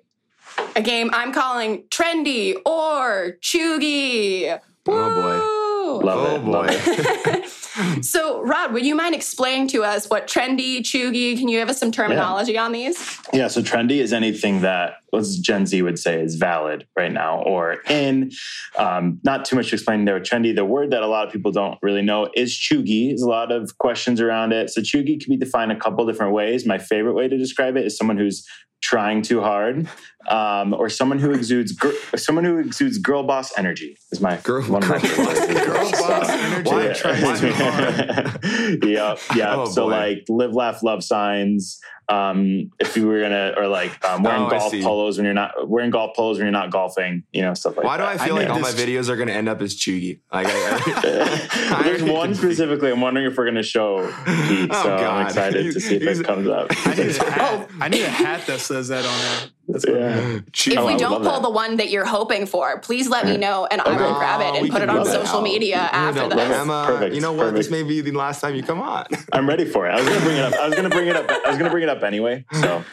Speaker 4: a game I'm calling Trendy or Cheugy.
Speaker 2: Oh, boy.
Speaker 4: Woo!
Speaker 3: Love
Speaker 2: Oh,
Speaker 3: it. Love
Speaker 2: boy.
Speaker 3: it. [LAUGHS] [LAUGHS]
Speaker 4: so, Rod, would you mind explaining to us what trendy, Cheugy? Can you give us some terminology on these?
Speaker 3: Yeah, so trendy is anything that as Gen Z would say is valid right now or in. Um, not too much to explain there. Trendy, the word that a lot of people don't really know is cheugy. There's a lot of questions around it. So cheugy can be defined a couple different ways. My favorite way to describe it is someone who's trying too hard, um, or someone who exudes gr- someone who exudes girl boss energy. Is my
Speaker 2: Girl-
Speaker 3: one of my
Speaker 2: girl.
Speaker 1: Girl boss energy.
Speaker 2: Why-
Speaker 1: trying too hard. [LAUGHS]
Speaker 3: yep, yeah.
Speaker 2: Oh,
Speaker 3: so
Speaker 2: boy.
Speaker 3: like live, laugh, love signs. Um, if you were gonna, or like um, wearing
Speaker 2: Oh,
Speaker 3: golf polos when you're not wearing golf polos when you're not golfing, you know, stuff like
Speaker 2: Why do I feel
Speaker 1: I
Speaker 2: like all my videos are going to end up as Cheugy? Like, I, I, [LAUGHS]
Speaker 3: There's one specifically. I'm wondering if we're gonna show Pete,
Speaker 2: Oh,
Speaker 3: so
Speaker 2: God.
Speaker 3: I'm excited to see if it comes up.
Speaker 1: I need a [LAUGHS] hat. I need a hat that says that on there. That's
Speaker 3: yeah. [LAUGHS]
Speaker 4: If
Speaker 3: Oh,
Speaker 4: we don't pull
Speaker 3: that.
Speaker 4: the one that you're hoping for, please let me know and I will grab it
Speaker 2: Oh, we
Speaker 4: and put it on
Speaker 2: do that.
Speaker 4: social media
Speaker 2: You
Speaker 4: after
Speaker 2: know,
Speaker 4: this.
Speaker 2: Emma,
Speaker 3: Perfect.
Speaker 2: you know what? This may be the last time you come on. [LAUGHS]
Speaker 3: I'm ready for it. I was gonna bring it up. I was gonna bring it up. I was gonna bring it up anyway. So.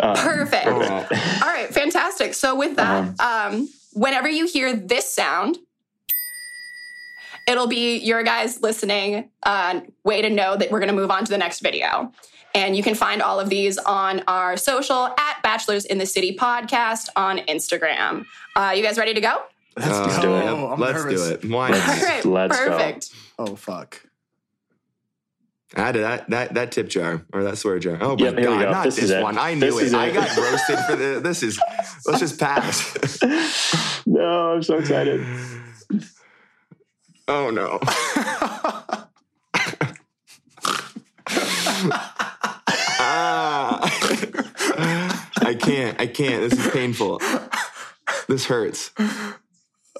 Speaker 3: um,
Speaker 4: Perfect.
Speaker 2: Oh.
Speaker 4: All right, fantastic. So with that, um, whenever you hear this sound, it'll be your guys listening uh, way to know that we're going to move on to the next video. And you can find all of these on our social at Bachelors in the City podcast on Instagram. Uh, you guys ready to go?
Speaker 1: Let's
Speaker 2: Uh,
Speaker 1: go.
Speaker 2: yep,
Speaker 1: I'm
Speaker 2: Let's
Speaker 1: nervous.
Speaker 2: do it. Why
Speaker 3: Let's-
Speaker 2: not?
Speaker 4: All right, [LAUGHS]
Speaker 3: let's go.
Speaker 4: perfect.
Speaker 1: Oh fuck.
Speaker 2: I did that that that tip jar or that swear jar. Oh my
Speaker 3: Yep,
Speaker 2: god,
Speaker 3: go.
Speaker 2: not
Speaker 3: This
Speaker 2: this,
Speaker 3: is it.
Speaker 2: one. I knew
Speaker 3: is
Speaker 2: it. I got roasted for this. This is. Let's just pass. [LAUGHS] [LAUGHS]
Speaker 3: no, I'm so excited.
Speaker 2: oh no. I can't. I can't. This is painful. This hurts.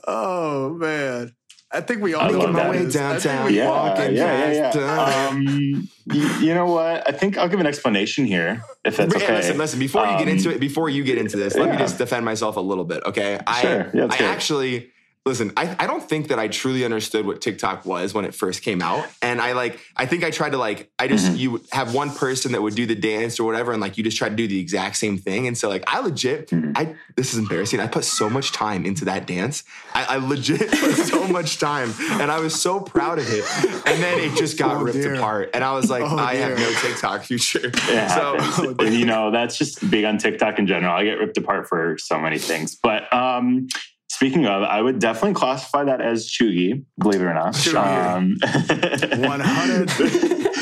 Speaker 1: Oh man. I think we all
Speaker 3: I
Speaker 1: know
Speaker 3: love
Speaker 1: what
Speaker 3: that.
Speaker 1: that is. I think
Speaker 2: Downtown.
Speaker 3: yeah,
Speaker 2: walking
Speaker 3: yeah, yeah, yeah. Um, you, you know what? I think I'll give an explanation here, if that's
Speaker 2: Hey,
Speaker 3: okay.
Speaker 2: Listen, listen. Before you get
Speaker 3: Um,
Speaker 2: into it, before you get into this, let me just defend myself a little bit, okay? I,
Speaker 3: Sure. Yeah, let's
Speaker 2: I
Speaker 3: hear it.
Speaker 2: actually listen. I, I don't think that I truly understood what TikTok was when it first came out, and I like. I think I tried to like. I just
Speaker 3: Mm-hmm.
Speaker 2: you have one person that would do the dance or whatever, and like you just try to do the exact same thing, and so like I legit.
Speaker 3: Mm-hmm.
Speaker 2: I this is embarrassing. I put so much time into that dance. I, I legit [LAUGHS] put so much time, and I was so proud of it. And then it just got
Speaker 1: Oh,
Speaker 2: ripped
Speaker 1: dear.
Speaker 2: apart, and I was like,
Speaker 1: Oh,
Speaker 2: I have no TikTok future. [LAUGHS] So. [LAUGHS]
Speaker 3: And, you know, that's just big on TikTok in general. I get ripped apart for so many things. But um, speaking of, I would definitely classify that as cheugy, believe it or not. Um, [LAUGHS]
Speaker 1: 100. [LAUGHS]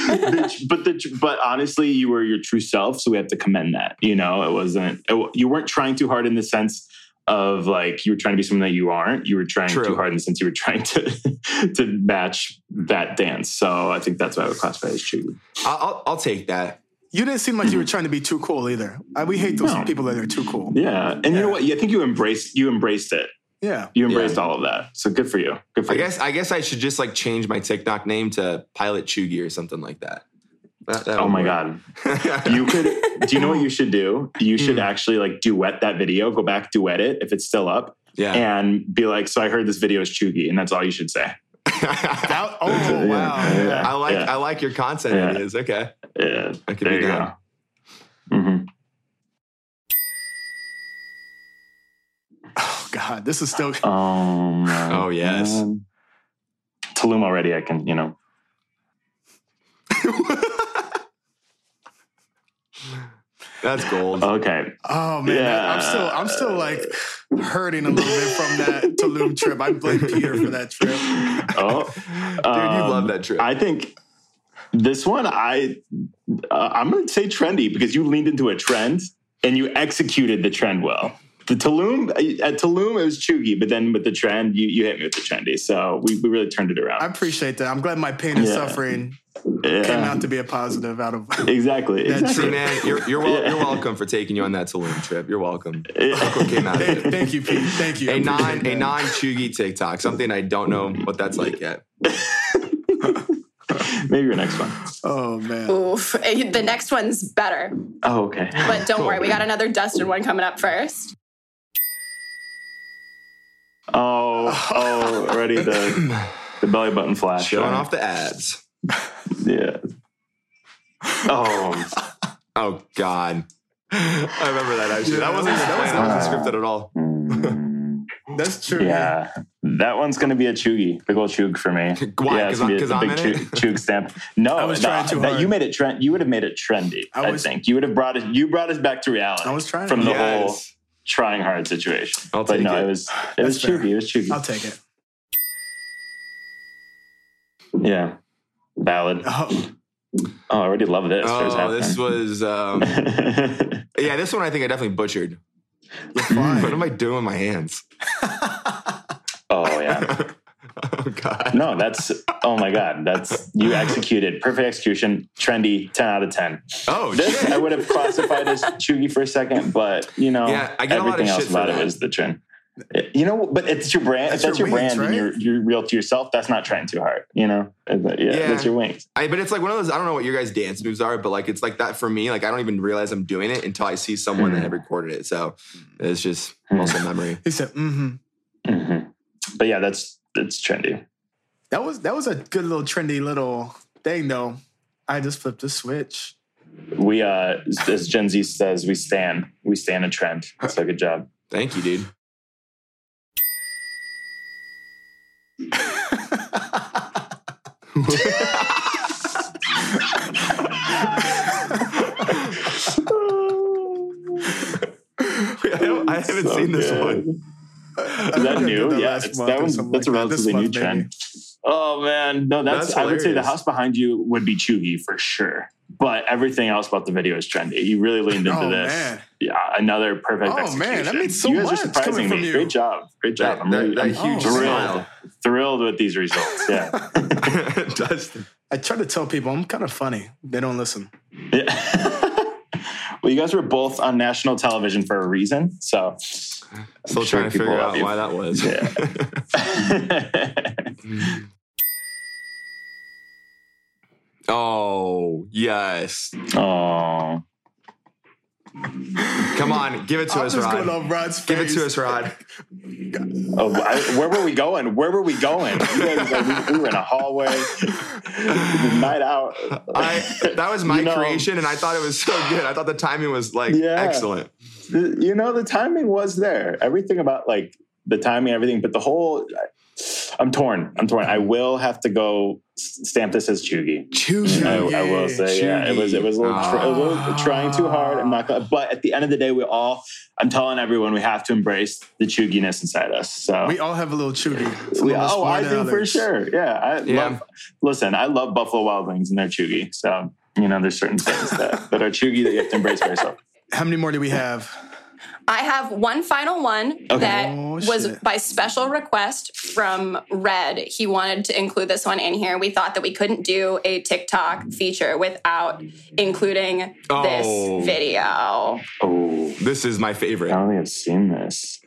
Speaker 3: The- but the but honestly, you were your true self, so we have to commend that. You know, it wasn't it, you weren't trying too hard in the sense of like you were trying to be someone that you aren't. You were trying
Speaker 2: True.
Speaker 3: too hard in the sense you were trying to [LAUGHS] to match that dance. So I think that's what I would classify as cheugy.
Speaker 2: I'll, I'll, take that.
Speaker 1: You didn't seem like you were trying to be too cool either. I, we hate those
Speaker 3: No.
Speaker 1: people that are too cool.
Speaker 3: Yeah, and you know what? I think you embraced you embraced it.
Speaker 1: Yeah.
Speaker 3: You embraced
Speaker 2: Yeah.
Speaker 3: all of that. So good for you. Good for
Speaker 2: I
Speaker 3: you.
Speaker 2: guess I guess I should just like change my TikTok name to Pilot Cheugy or something like that. That- that
Speaker 3: Oh my
Speaker 2: work.
Speaker 3: god. [LAUGHS] You could do you know what you should do? You should actually like duet that video, go back, duet it if it's still up,
Speaker 2: yeah.
Speaker 3: and be like, so I heard this video is cheugy, and that's all you should say. [LAUGHS]
Speaker 1: That, oh, wow.
Speaker 3: yeah.
Speaker 2: I like
Speaker 3: Yeah.
Speaker 2: I like your content
Speaker 3: Yeah.
Speaker 2: ideas. Okay.
Speaker 3: Yeah.
Speaker 2: That could
Speaker 3: there
Speaker 2: be
Speaker 3: you
Speaker 2: done.
Speaker 3: go. Mhm.
Speaker 1: Oh, God. This is still. [LAUGHS]
Speaker 3: Um, [LAUGHS]
Speaker 2: Oh, yes.
Speaker 3: um, Tulum already, I can, you know.
Speaker 2: That's gold.
Speaker 3: Okay.
Speaker 1: Oh, man. that- I'm still, I'm still like hurting a little bit from that Tulum trip. I blame Peter for that trip.
Speaker 3: Oh, [LAUGHS]
Speaker 2: Dude, you
Speaker 3: um,
Speaker 2: love that trip.
Speaker 3: I think this one, I uh, I'm going to say trendy because you leaned into a trend and you executed the trend well. The Tulum at Tulum it was cheugy, but then with the trend, you, you hit me with the trendy. So we, we really turned it around.
Speaker 1: I appreciate that. I'm glad my pain and
Speaker 3: Yeah.
Speaker 1: suffering
Speaker 3: Yeah.
Speaker 1: came out to be a positive out of. [LAUGHS]
Speaker 3: exactly.
Speaker 1: That's
Speaker 3: exactly.
Speaker 2: See, man, you're you're, wel-
Speaker 3: Yeah.
Speaker 2: you're welcome for taking you on that Tulum trip. You're welcome.
Speaker 3: Yeah. [LAUGHS]
Speaker 2: Look what came out of
Speaker 1: Thank,
Speaker 2: it.
Speaker 1: thank you, Pete. Thank you. I
Speaker 2: A
Speaker 1: appreciate
Speaker 2: non a non Cheugy TikTok. Something I don't know what that's like yet. [LAUGHS]
Speaker 3: Maybe your next one.
Speaker 1: Oh man.
Speaker 4: Oof. Eh, The next one's better.
Speaker 3: Oh, okay.
Speaker 4: But don't
Speaker 2: Cool.
Speaker 4: worry, we got another Dustin one coming up first.
Speaker 3: Oh, oh, already the the belly button flash.
Speaker 2: Showing
Speaker 3: right?
Speaker 2: off the ads.
Speaker 3: Yeah. Oh,
Speaker 2: Oh God. I remember that actually. That wasn't
Speaker 1: That was-
Speaker 2: wasn't scripted at all.
Speaker 3: mm,
Speaker 1: That's true.
Speaker 3: yeah. That one's gonna be a cheugy, big old chug for me.
Speaker 2: Why?
Speaker 3: Yeah, it's gonna
Speaker 2: I'm-
Speaker 3: be a
Speaker 2: I'm
Speaker 3: big chug, chug stamp. No, [LAUGHS]
Speaker 1: I was
Speaker 3: that-
Speaker 1: trying too
Speaker 3: that
Speaker 1: hard.
Speaker 3: you made it trend. You would have made it trendy. I,
Speaker 1: I
Speaker 3: think you would have brought it. You brought us back to reality.
Speaker 1: I was trying.
Speaker 3: from
Speaker 1: to,
Speaker 3: the whole
Speaker 2: Yes.
Speaker 3: Trying hard situation.
Speaker 2: I'll
Speaker 3: but
Speaker 2: take
Speaker 3: no,
Speaker 2: it.
Speaker 3: it was it was
Speaker 1: That's fair.
Speaker 3: cheugy. It was cheugy.
Speaker 1: I'll take it.
Speaker 3: yeah, valid.
Speaker 1: Oh,
Speaker 3: Oh, I already love this.
Speaker 2: Oh, this was um, [LAUGHS] yeah. This one I think I definitely butchered.
Speaker 1: you're
Speaker 2: What am I doing with my hands?
Speaker 3: oh yeah. [LAUGHS] [LAUGHS]
Speaker 2: oh God.
Speaker 3: No, that's oh my god. That's you executed perfect execution. Trendy. Ten out of ten.
Speaker 2: Oh
Speaker 3: This
Speaker 2: shit.
Speaker 3: I would have classified as cheugy for a second, but you know,
Speaker 2: Yeah, I get a lot of
Speaker 3: everything else about it
Speaker 2: that.
Speaker 3: was the trend. You know, but it's your brand.
Speaker 1: That's
Speaker 3: if that's
Speaker 1: your
Speaker 3: your,
Speaker 1: wings,
Speaker 3: brand and you're you're real to yourself, that's not trying too hard. You know, yeah,
Speaker 2: Yeah.
Speaker 3: that's your wings.
Speaker 2: I, but it's like one of those. I don't know what your guys' dance moves are, but like it's like that for me. Like I don't even realize I'm doing it until I see someone that
Speaker 3: Hmm.
Speaker 2: had recorded it. So it's just
Speaker 3: Hmm.
Speaker 2: muscle memory.
Speaker 1: He said, "Mm-hmm."
Speaker 3: hmm But yeah, that's that's trendy.
Speaker 1: That was that was a good little trendy little thing, though. I just flipped the switch.
Speaker 3: We uh, as Gen Z says, we stand we stand a trend. So good job.
Speaker 2: Thank you, dude. I [LAUGHS] haven't- [LAUGHS] I haven't
Speaker 3: So
Speaker 2: seen this
Speaker 3: good.
Speaker 2: one. [LAUGHS]
Speaker 3: Is that new? Yeah, it's, that one's, that's a relatively new trend. Oh man, no, that's,
Speaker 2: That's
Speaker 3: I would say the house behind you would be cheugy for sure. But everything else about the video is trendy. You really leaned into
Speaker 1: Oh,
Speaker 3: this.
Speaker 1: man.
Speaker 3: Yeah, another perfect
Speaker 1: Oh,
Speaker 3: execution.
Speaker 1: man, that means so
Speaker 3: you guys
Speaker 1: much
Speaker 3: are surprising
Speaker 1: coming from
Speaker 3: me.
Speaker 1: you.
Speaker 3: Great job. Great job.
Speaker 2: That,
Speaker 3: I'm really
Speaker 2: that
Speaker 3: I'm
Speaker 2: huge
Speaker 1: Oh,
Speaker 2: smile.
Speaker 3: thrilled with these results. Yeah. [LAUGHS] [LAUGHS]
Speaker 2: Dustin.
Speaker 1: I try to tell people I'm kind of funny. They don't listen.
Speaker 3: Yeah. Well, you guys were both on national television for a reason. So I'm
Speaker 2: Still
Speaker 3: sure
Speaker 2: trying to figure out
Speaker 3: you.
Speaker 2: why that was.
Speaker 3: yeah. [LAUGHS] [LAUGHS]
Speaker 2: oh, yes.
Speaker 3: oh,
Speaker 2: Come on, give it to
Speaker 1: I'm
Speaker 2: us,
Speaker 1: just
Speaker 2: Rod.
Speaker 1: going off Rod's
Speaker 2: Give it to us, Rod.
Speaker 3: oh I, where were we going? Where were we going? Guys, we, we were in a hallway, night out.
Speaker 2: I that was my
Speaker 3: You know-
Speaker 2: creation, and I thought it was so good. I thought the timing was like
Speaker 3: Yeah.
Speaker 2: excellent.
Speaker 3: you know the timing was there everything about like the timing everything but the whole i'm torn. I'm torn. I will have to go stamp this as cheugy
Speaker 1: Cheugy.
Speaker 3: I, I will say yeah it was it was a little, tr- a little ah. trying too hard. I'm not gonna but at the end of the day we all i'm telling everyone we have to embrace the chugginess inside us so.
Speaker 1: We all have a little cheugy.
Speaker 3: We, oh i
Speaker 1: than
Speaker 3: think for sure. Yeah i
Speaker 2: Yeah.
Speaker 3: love listen i love buffalo wild wings and their cheugy so you know there's certain things that, that are cheugy that you have to embrace for yourself. [LAUGHS]
Speaker 1: How many more do we have?
Speaker 4: I have one final one
Speaker 3: Okay.
Speaker 4: that
Speaker 1: Oh,
Speaker 4: was by special request from Red. He wanted to include this one in here. We thought that we couldn't do a TikTok feature without including
Speaker 2: Oh.
Speaker 4: this video.
Speaker 3: oh
Speaker 2: This is my favorite.
Speaker 3: I don't think I've seen this.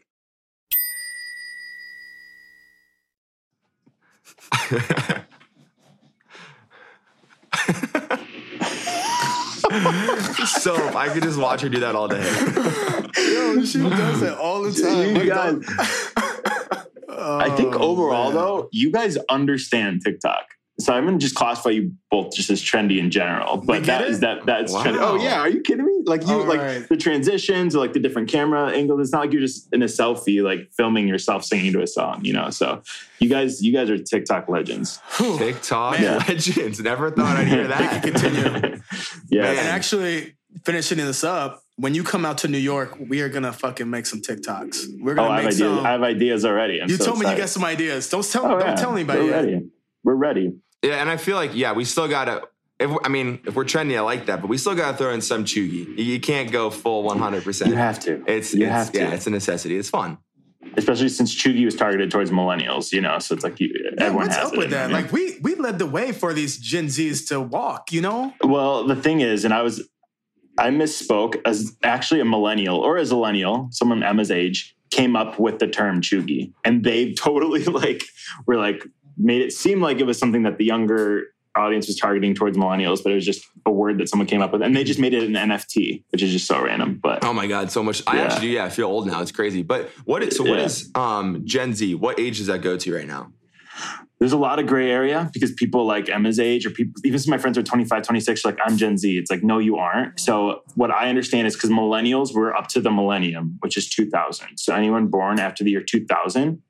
Speaker 3: [LAUGHS]
Speaker 2: so if I could just watch her do that all day.
Speaker 1: Yo, she does it all the time.
Speaker 3: You
Speaker 1: Like,
Speaker 3: guys, I think
Speaker 1: Oh,
Speaker 3: overall,
Speaker 1: man.
Speaker 3: though, you guys understand TikTok. So I'm gonna just classify you both just as trendy in general. But
Speaker 1: get
Speaker 3: that
Speaker 1: it?
Speaker 3: is that that's
Speaker 2: Wow.
Speaker 3: trendy. Oh yeah, are you kidding me? Like you
Speaker 1: All
Speaker 3: like
Speaker 1: right.
Speaker 3: the transitions or like the different camera angles. It's not like you're just in a selfie like filming yourself singing to a song, you know. So you guys, you guys are TikTok legends.
Speaker 1: Whew.
Speaker 2: TikTok
Speaker 3: Man.
Speaker 2: legends. Never thought I'd hear [LAUGHS] that.
Speaker 1: Continue.
Speaker 3: yeah.
Speaker 1: And actually, finishing this up, when you come out to New York, we are gonna fucking make some TikToks. We're
Speaker 3: Oh,
Speaker 1: gonna
Speaker 3: I have
Speaker 1: make
Speaker 3: ideas.
Speaker 1: some.
Speaker 3: I have ideas already. I'm
Speaker 1: you
Speaker 3: so
Speaker 1: told me you got some ideas. Don't tell.
Speaker 3: Oh,
Speaker 1: don't
Speaker 3: yeah.
Speaker 1: tell anybody
Speaker 3: We're
Speaker 1: yet.
Speaker 3: ready. We're ready.
Speaker 2: Yeah, and I feel like yeah, we still gotta. If I mean, if we're trendy, I like that, but we still gotta throw in some cheugy. You- You can't go full one hundred percent.
Speaker 3: You have to.
Speaker 2: It's,
Speaker 3: you
Speaker 2: it's
Speaker 3: have to.
Speaker 2: yeah, it's a necessity. It's fun.
Speaker 3: especially since Cheugy was targeted towards millennials, you know, so it's like you,
Speaker 1: Yeah,
Speaker 3: everyone
Speaker 1: what's
Speaker 3: has
Speaker 1: up
Speaker 3: it.
Speaker 1: with that? Like we we led the way for these Gen Zs to walk. You know,
Speaker 3: well, the thing is, and I was, I misspoke as actually a millennial or a zillennial, someone Emma's age, came up with the term Cheugy, and they [LAUGHS] totally like were like made it seem like it was something that the younger audience was targeting towards millennials, but it was just a word that someone came up with, and they just made it an NFT, which is just so random. But
Speaker 2: Oh my god, so much. I actually do. Yeah, I feel old now. It's crazy. But what is so? What
Speaker 3: Yeah.
Speaker 2: is um Gen Z? What age does that go to right now?
Speaker 3: there's a lot of gray area because people like Emma's age or people, even some of my friends are 25, 26, like I'm Gen Z. It's like, no, you aren't. So what I understand is because millennials were up to the millennium, which is 2000. So anyone born after the year 2000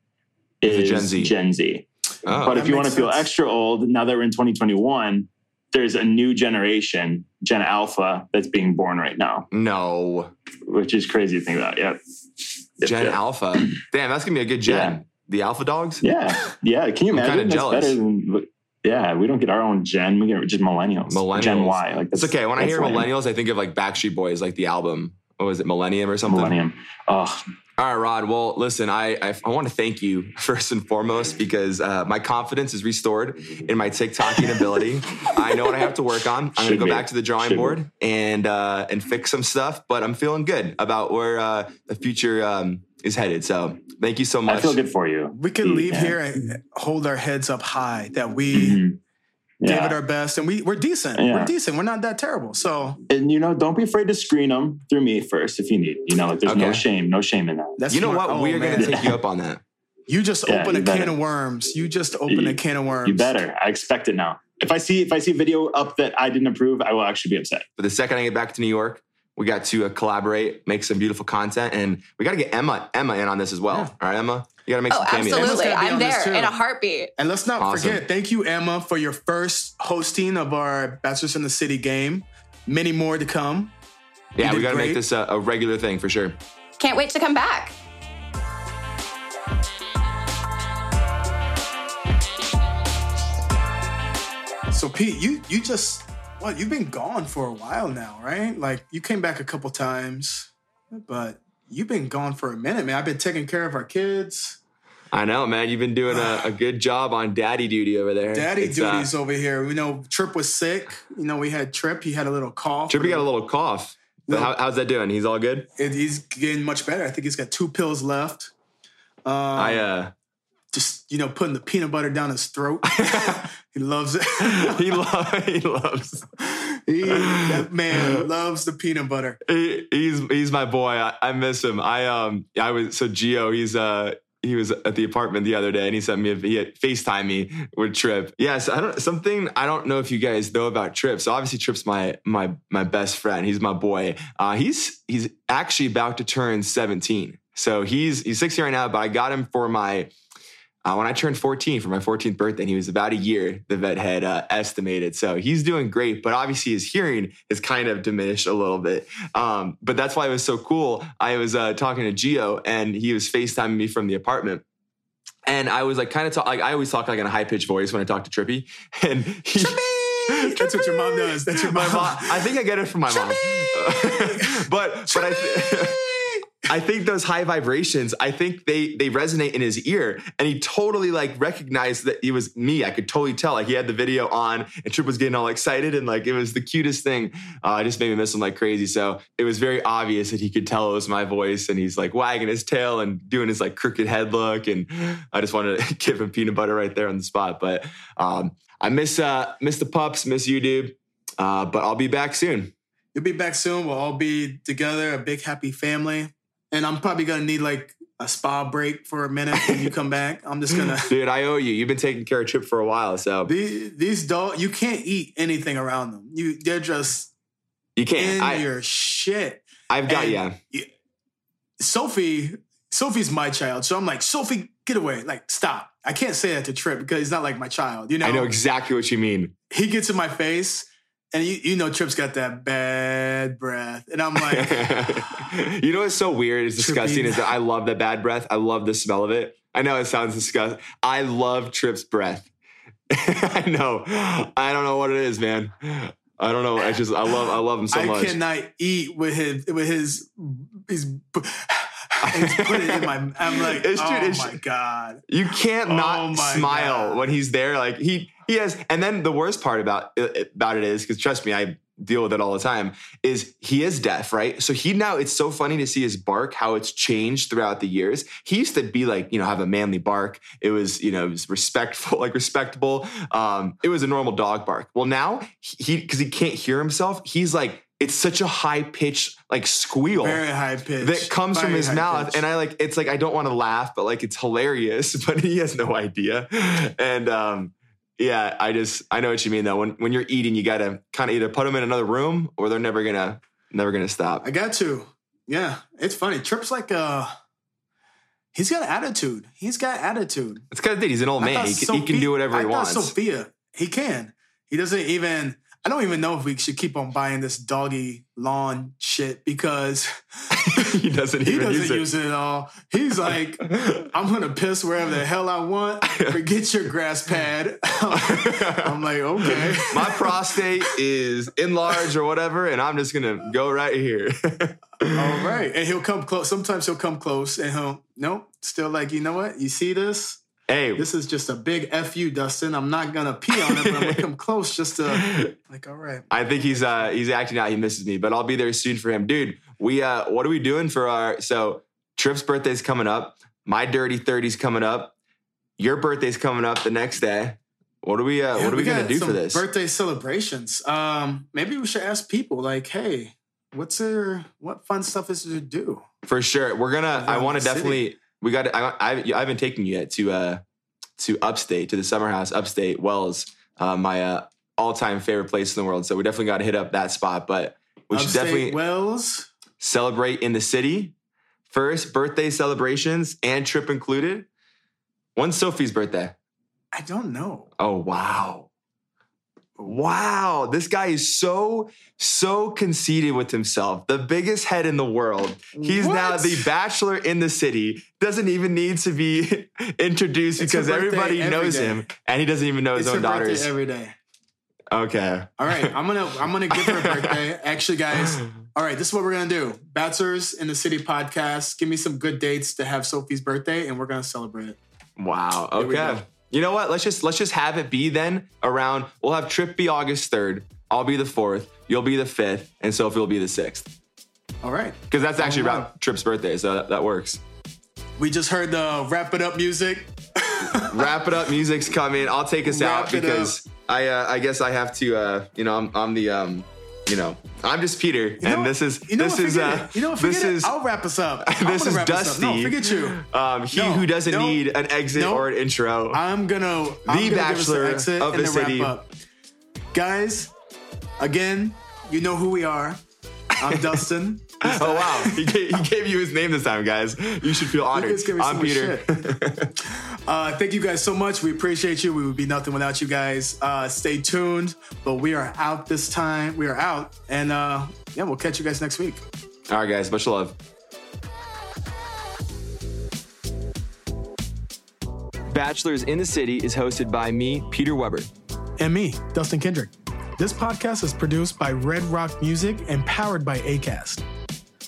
Speaker 3: is
Speaker 2: Gen Z.
Speaker 3: Gen Z.
Speaker 2: Oh,
Speaker 3: but if you want to feel extra old, now that we're in 2021, there's a new generation, Gen Alpha, that's being born right now,
Speaker 2: no,
Speaker 3: which is crazy to think about. Yep.
Speaker 2: Gen
Speaker 3: yep.
Speaker 2: Alpha. [CLEARS THROAT] Damn, that's gonna be a good gen.
Speaker 3: Yeah.
Speaker 2: The Alpha Dogs.
Speaker 3: Yeah, yeah. Can you
Speaker 2: I'm
Speaker 3: imagine?
Speaker 2: kinda jealous.
Speaker 3: better than. Yeah, we don't get our own gen. We get just millennials.
Speaker 2: Millennials.
Speaker 3: Gen Y. Like
Speaker 2: It's
Speaker 3: that's-
Speaker 2: okay. When I hear
Speaker 3: lame.
Speaker 2: millennials, I think of like Backstreet Boys, like the album. What was it, Millennium or something?
Speaker 3: Millennium. Oh,
Speaker 2: All right, Rod. Well, listen, I I, I want to thank you [LAUGHS] first and foremost because uh, my confidence is restored in my TikToking ability. [LAUGHS] I know what I have to work on. I'm going to go
Speaker 3: be.
Speaker 2: back to the drawing
Speaker 3: Should be.
Speaker 2: board and uh, and fix some stuff. But I'm feeling good about where uh, the future um, is headed. So thank you so much.
Speaker 3: I feel good for you.
Speaker 1: we can leave
Speaker 3: Yeah.
Speaker 1: here and hold our heads up high that we
Speaker 3: Mhm.
Speaker 1: gave it our best, and we we're decent.
Speaker 3: Yeah.
Speaker 1: We're decent. We're not that terrible. So
Speaker 3: and you know, don't be afraid to screen them through me first if you need. You know, like there's no shame, no shame in that.
Speaker 1: that's
Speaker 2: You know
Speaker 1: smart.
Speaker 2: what?
Speaker 1: Oh,
Speaker 2: we are gonna take you up on that. [LAUGHS]
Speaker 1: You just
Speaker 3: Yeah,
Speaker 1: open
Speaker 3: you
Speaker 1: a can of worms. You just open
Speaker 3: You-
Speaker 1: a can of worms.
Speaker 3: You better. I expect it now. If I see if I see a video up that I didn't approve, I will actually be upset.
Speaker 2: But the second I get back to New York, we got to uh, collaborate, make some beautiful content, and we got to get Emma Emma in on this as well.
Speaker 1: Yeah.
Speaker 2: All right, Emma, you got to make
Speaker 4: Oh,
Speaker 2: some cameos.
Speaker 1: Emma's
Speaker 4: absolutely.
Speaker 1: gotta be
Speaker 4: I'm
Speaker 1: on this
Speaker 4: there
Speaker 1: too.
Speaker 4: in a heartbeat.
Speaker 1: And let's not
Speaker 2: Awesome.
Speaker 1: forget, thank you, Emma, for your first hosting of our Bachelors in the City game. Many more to come.
Speaker 2: Yeah, we got to make this a, a regular thing for sure.
Speaker 4: Can't wait to come back.
Speaker 1: So Pete, you you just what you've been gone for a while now, right? Like you came back a couple times, but you've been gone for a minute, man. I've been taking care of our kids.
Speaker 2: I know, man. You've been doing a, a good job on daddy duty over there.
Speaker 1: Daddy
Speaker 2: It's, uh,
Speaker 1: duties over here. We know Trip was sick. You know, we had Trip. He had a little cough.
Speaker 2: Trippy got a little cough. How, how's that doing? He's all good.
Speaker 1: And he's getting much better. I think he's got two pills left. Um,
Speaker 2: I uh,
Speaker 1: just you know putting the peanut butter down his throat. [LAUGHS] [LAUGHS] he loves it. [LAUGHS]
Speaker 2: he lo- he loves.
Speaker 1: He, that [LAUGHS] man loves the peanut butter.
Speaker 2: He, he's he's my boy. I, I miss him. I um I was so Geo. He's uh he was at the apartment the other day and he sent me a, he had FaceTime me with Trip. Yes, I don't something I don't know if you guys know about Trip. So obviously Trip's my my my best friend. He's my boy. Uh, he's he's actually about to turn 17. So he's he's 16 right now, but I got him for my uh, when I turned 14 for my 14th birthday, and he was about a year, the vet had uh, estimated. So he's doing great, but obviously his hearing is kind of diminished a little bit. Um, but that's why it was so cool. I was uh, talking to Geo, and he was FaceTiming me from the apartment. And I was like, kind of talk, like I always talk like in a high pitched voice when I talk to Trippy. [LAUGHS] And he,
Speaker 1: Trippy! [LAUGHS] That's what your mom does. That's your
Speaker 2: my
Speaker 1: mom.
Speaker 2: mom. I think I get it from my mom. [LAUGHS] but but I. I think those high vibrations, I think they they resonate in his ear, and he totally like recognized that it was me. I could totally tell. Like he had the video on, and Trip was getting all excited, and like it was the cutest thing. Uh, just made me miss him like crazy. So it was very obvious that he could tell it was my voice, and he's like wagging his tail and doing his like crooked head look, and I just wanted to [LAUGHS] give him peanut butter right there on the spot. But um, I miss uh miss the pups, miss you, dude. Uh, but I'll be back soon.
Speaker 1: You'll be back soon. We'll all be together, a big happy family. And I'm probably gonna need like a spa break for a minute when you come back. I'm just gonna. [LAUGHS]
Speaker 2: Dude, I owe you. You've been taking care of Trip for a while, so
Speaker 1: these, these dogs, you can't eat anything around them. You, they're just
Speaker 2: you can't.
Speaker 1: in
Speaker 2: I,
Speaker 1: your shit.
Speaker 2: I've got
Speaker 1: And
Speaker 2: yeah.
Speaker 1: Sophie, Sophie's my child, so I'm like, Sophie, get away! Like, stop! I can't say that to Trip because he's not like my child. You know,
Speaker 2: I know exactly what you mean.
Speaker 1: he gets in my face, and you, you know, Trip's got that bad breath, and I'm like. [LAUGHS]
Speaker 2: you know what's so weird? It's disgusting. Is that I love that bad breath. I love the smell of it. I know it sounds disgusting. I love Trip's breath. [LAUGHS] I know. I don't know what it is, man. I don't know. I just I love I love him so
Speaker 1: I
Speaker 2: much.
Speaker 1: I cannot eat with his with his he's put it in my. I'm like,
Speaker 2: It's-
Speaker 1: oh
Speaker 2: it's-
Speaker 1: my god.
Speaker 2: You can't
Speaker 1: Oh
Speaker 2: not
Speaker 1: my
Speaker 2: smile
Speaker 1: God.
Speaker 2: when he's there. Like he he has, and then the worst part about about it is because trust me, I deal with it all the time. Is he is deaf, right? So he now it's so funny to see his bark how it's changed throughout the years. He used to be like you know have a manly bark. It was you know it was respectful, [LAUGHS] like respectable. Um, it was a normal dog bark. Well now he because he can't hear himself, he's like. It's such a high pitched like squeal
Speaker 1: Very high pitch.
Speaker 2: that comes from his mouth
Speaker 1: pitch.
Speaker 2: and i like it's like i don't want to laugh but like it's hilarious [LAUGHS] but he has no idea and um yeah i just i know what you mean though when when you're eating you gotta kind of either put them in another room or they're never gonna never gonna stop
Speaker 1: I got to. Yeah, it's funny. Trip's like uh he's got attitude. He's got attitude.
Speaker 2: it's because he did. he's an old
Speaker 1: I
Speaker 2: man he can, he can do whatever he
Speaker 1: thought
Speaker 2: wants
Speaker 1: Sophia, he can. He doesn't even. I don't even know if we should keep on buying this doggy lawn shit because [LAUGHS]
Speaker 2: he doesn't
Speaker 1: he
Speaker 2: even
Speaker 1: doesn't
Speaker 2: use it
Speaker 1: use it at all. He's like, [LAUGHS] I'm gonna piss wherever the hell I want. Forget your grass pad. [LAUGHS] I'm like, okay.
Speaker 2: my prostate is enlarged or whatever and i'm just gonna go right here
Speaker 1: All right. And he'll come close. Sometimes he'll come close and he'll, nope, still like, you know what? You see this?
Speaker 2: Hey
Speaker 1: This is just a big F you, Dustin. I'm not to pee on it, but I'm to come [LAUGHS] close just to, like, all right.
Speaker 2: I think he's uh he's acting out. He misses me, but I'll be there soon for him, dude. We uh, what are we doing for our so Trip's birthday's coming up. My dirty 30's coming up. Your birthday's coming up the next day. What are we uh,
Speaker 1: Yeah,
Speaker 2: what are we, gonna do for this?
Speaker 1: Birthday celebrations. Um, maybe we should ask people, like, hey, what's there, what fun stuff is there to do?
Speaker 2: for sure. We're gonna. I want to
Speaker 1: definitely city.
Speaker 2: We got. I, I I haven't taken you yet to uh to upstate to the summer house upstate Wells. Uh, my uh, all time favorite place in the world. So we definitely got to hit up that spot. But we should definitely
Speaker 1: Wells.
Speaker 2: celebrate in the city. First birthday celebrations and trip included. When's Sophie's birthday?
Speaker 1: I don't know.
Speaker 2: Oh wow. Wow, this guy is so so conceited with himself. The biggest head in the world. He's now the bachelor in the city. Doesn't even need to be [LAUGHS] introduced
Speaker 1: It's
Speaker 2: because everybody
Speaker 1: every
Speaker 2: knows
Speaker 1: day.
Speaker 2: him and he doesn't even know his
Speaker 1: It's
Speaker 2: own daughters.
Speaker 1: every day.
Speaker 2: okay.
Speaker 1: All right, I'm gonna I'm gonna give her a birthday. [LAUGHS] Actually, guys, [LAUGHS] all right, this is what we're gonna do. Bachelors in the City podcast. Give me some good dates to have Sophie's birthday, and we're gonna celebrate it.
Speaker 2: Wow. Okay. You know what? Let's just let's just have it be then around. We'll have Trip be August third. I'll be the fourth. You'll be the fifth, and Sophie will be the sixth.
Speaker 1: All right.
Speaker 2: Because that's actually around Trip's birthday, so that, that works.
Speaker 1: We just heard the wrap it up music. [LAUGHS]
Speaker 2: Wrap it up. Music's coming. I'll take us
Speaker 1: Wrap
Speaker 2: out because I uh, I guess I have to. Uh, you know, I'm, I'm the um, you know, I'm just Peter,
Speaker 1: You know
Speaker 2: and
Speaker 1: what?
Speaker 2: this is
Speaker 1: you know
Speaker 2: this
Speaker 1: what,
Speaker 2: is uh,
Speaker 1: you know what,
Speaker 2: this
Speaker 1: it.
Speaker 2: is
Speaker 1: I'll wrap us up. [LAUGHS] I'm
Speaker 2: this is
Speaker 1: wrap us up.
Speaker 2: Dusty.
Speaker 1: No, forget you.
Speaker 2: um, he
Speaker 1: No,
Speaker 2: who doesn't
Speaker 1: no,
Speaker 2: need an exit or an intro.
Speaker 1: I'm gonna I'm
Speaker 2: The
Speaker 1: gonna give us
Speaker 2: Bachelor
Speaker 1: exit
Speaker 2: of the city.
Speaker 1: Wrap up. Guys, again, you know who we are. I'm [LAUGHS] Dustin.
Speaker 2: oh wow, he gave, he gave you his name this time, guys. You should feel honored.
Speaker 1: guys give me so
Speaker 2: I'm Peter. [LAUGHS]
Speaker 1: Uh, thank you guys so much. We appreciate you. We would be nothing without you guys. Uh, stay tuned. But we are out this time. We are out. And uh, yeah, we'll catch you guys next week.
Speaker 2: All right, guys, much love. Bachelors in the City is hosted by me, Peter Weber.
Speaker 1: And me, Dustin Kendrick. This podcast is produced by Red Rock Music and powered by ACAST.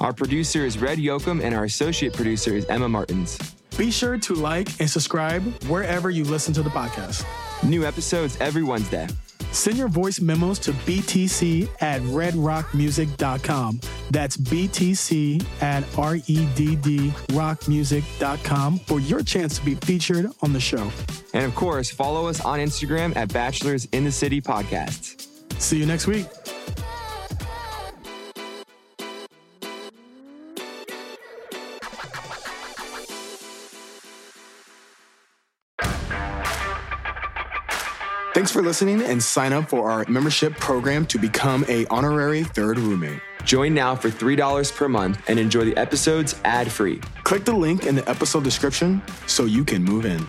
Speaker 2: Our producer is Red Yoakum, and our associate producer is Emma Martins.
Speaker 1: Be sure to like and subscribe wherever you listen to the podcast.
Speaker 2: New episodes every Wednesday.
Speaker 1: Send your voice memos to btc at redrockmusic.com. That's btc at E R-E-D-D rockmusic.com for your chance to be featured on the show.
Speaker 2: And of course, follow us on Instagram at Bachelors in the City Podcasts.
Speaker 1: See you next week. Thanks for listening and sign up for our membership program to become a honorary third roommate.
Speaker 2: Join now for $3 per month and enjoy the episodes ad free.
Speaker 1: Click the link in the episode description so you can move in.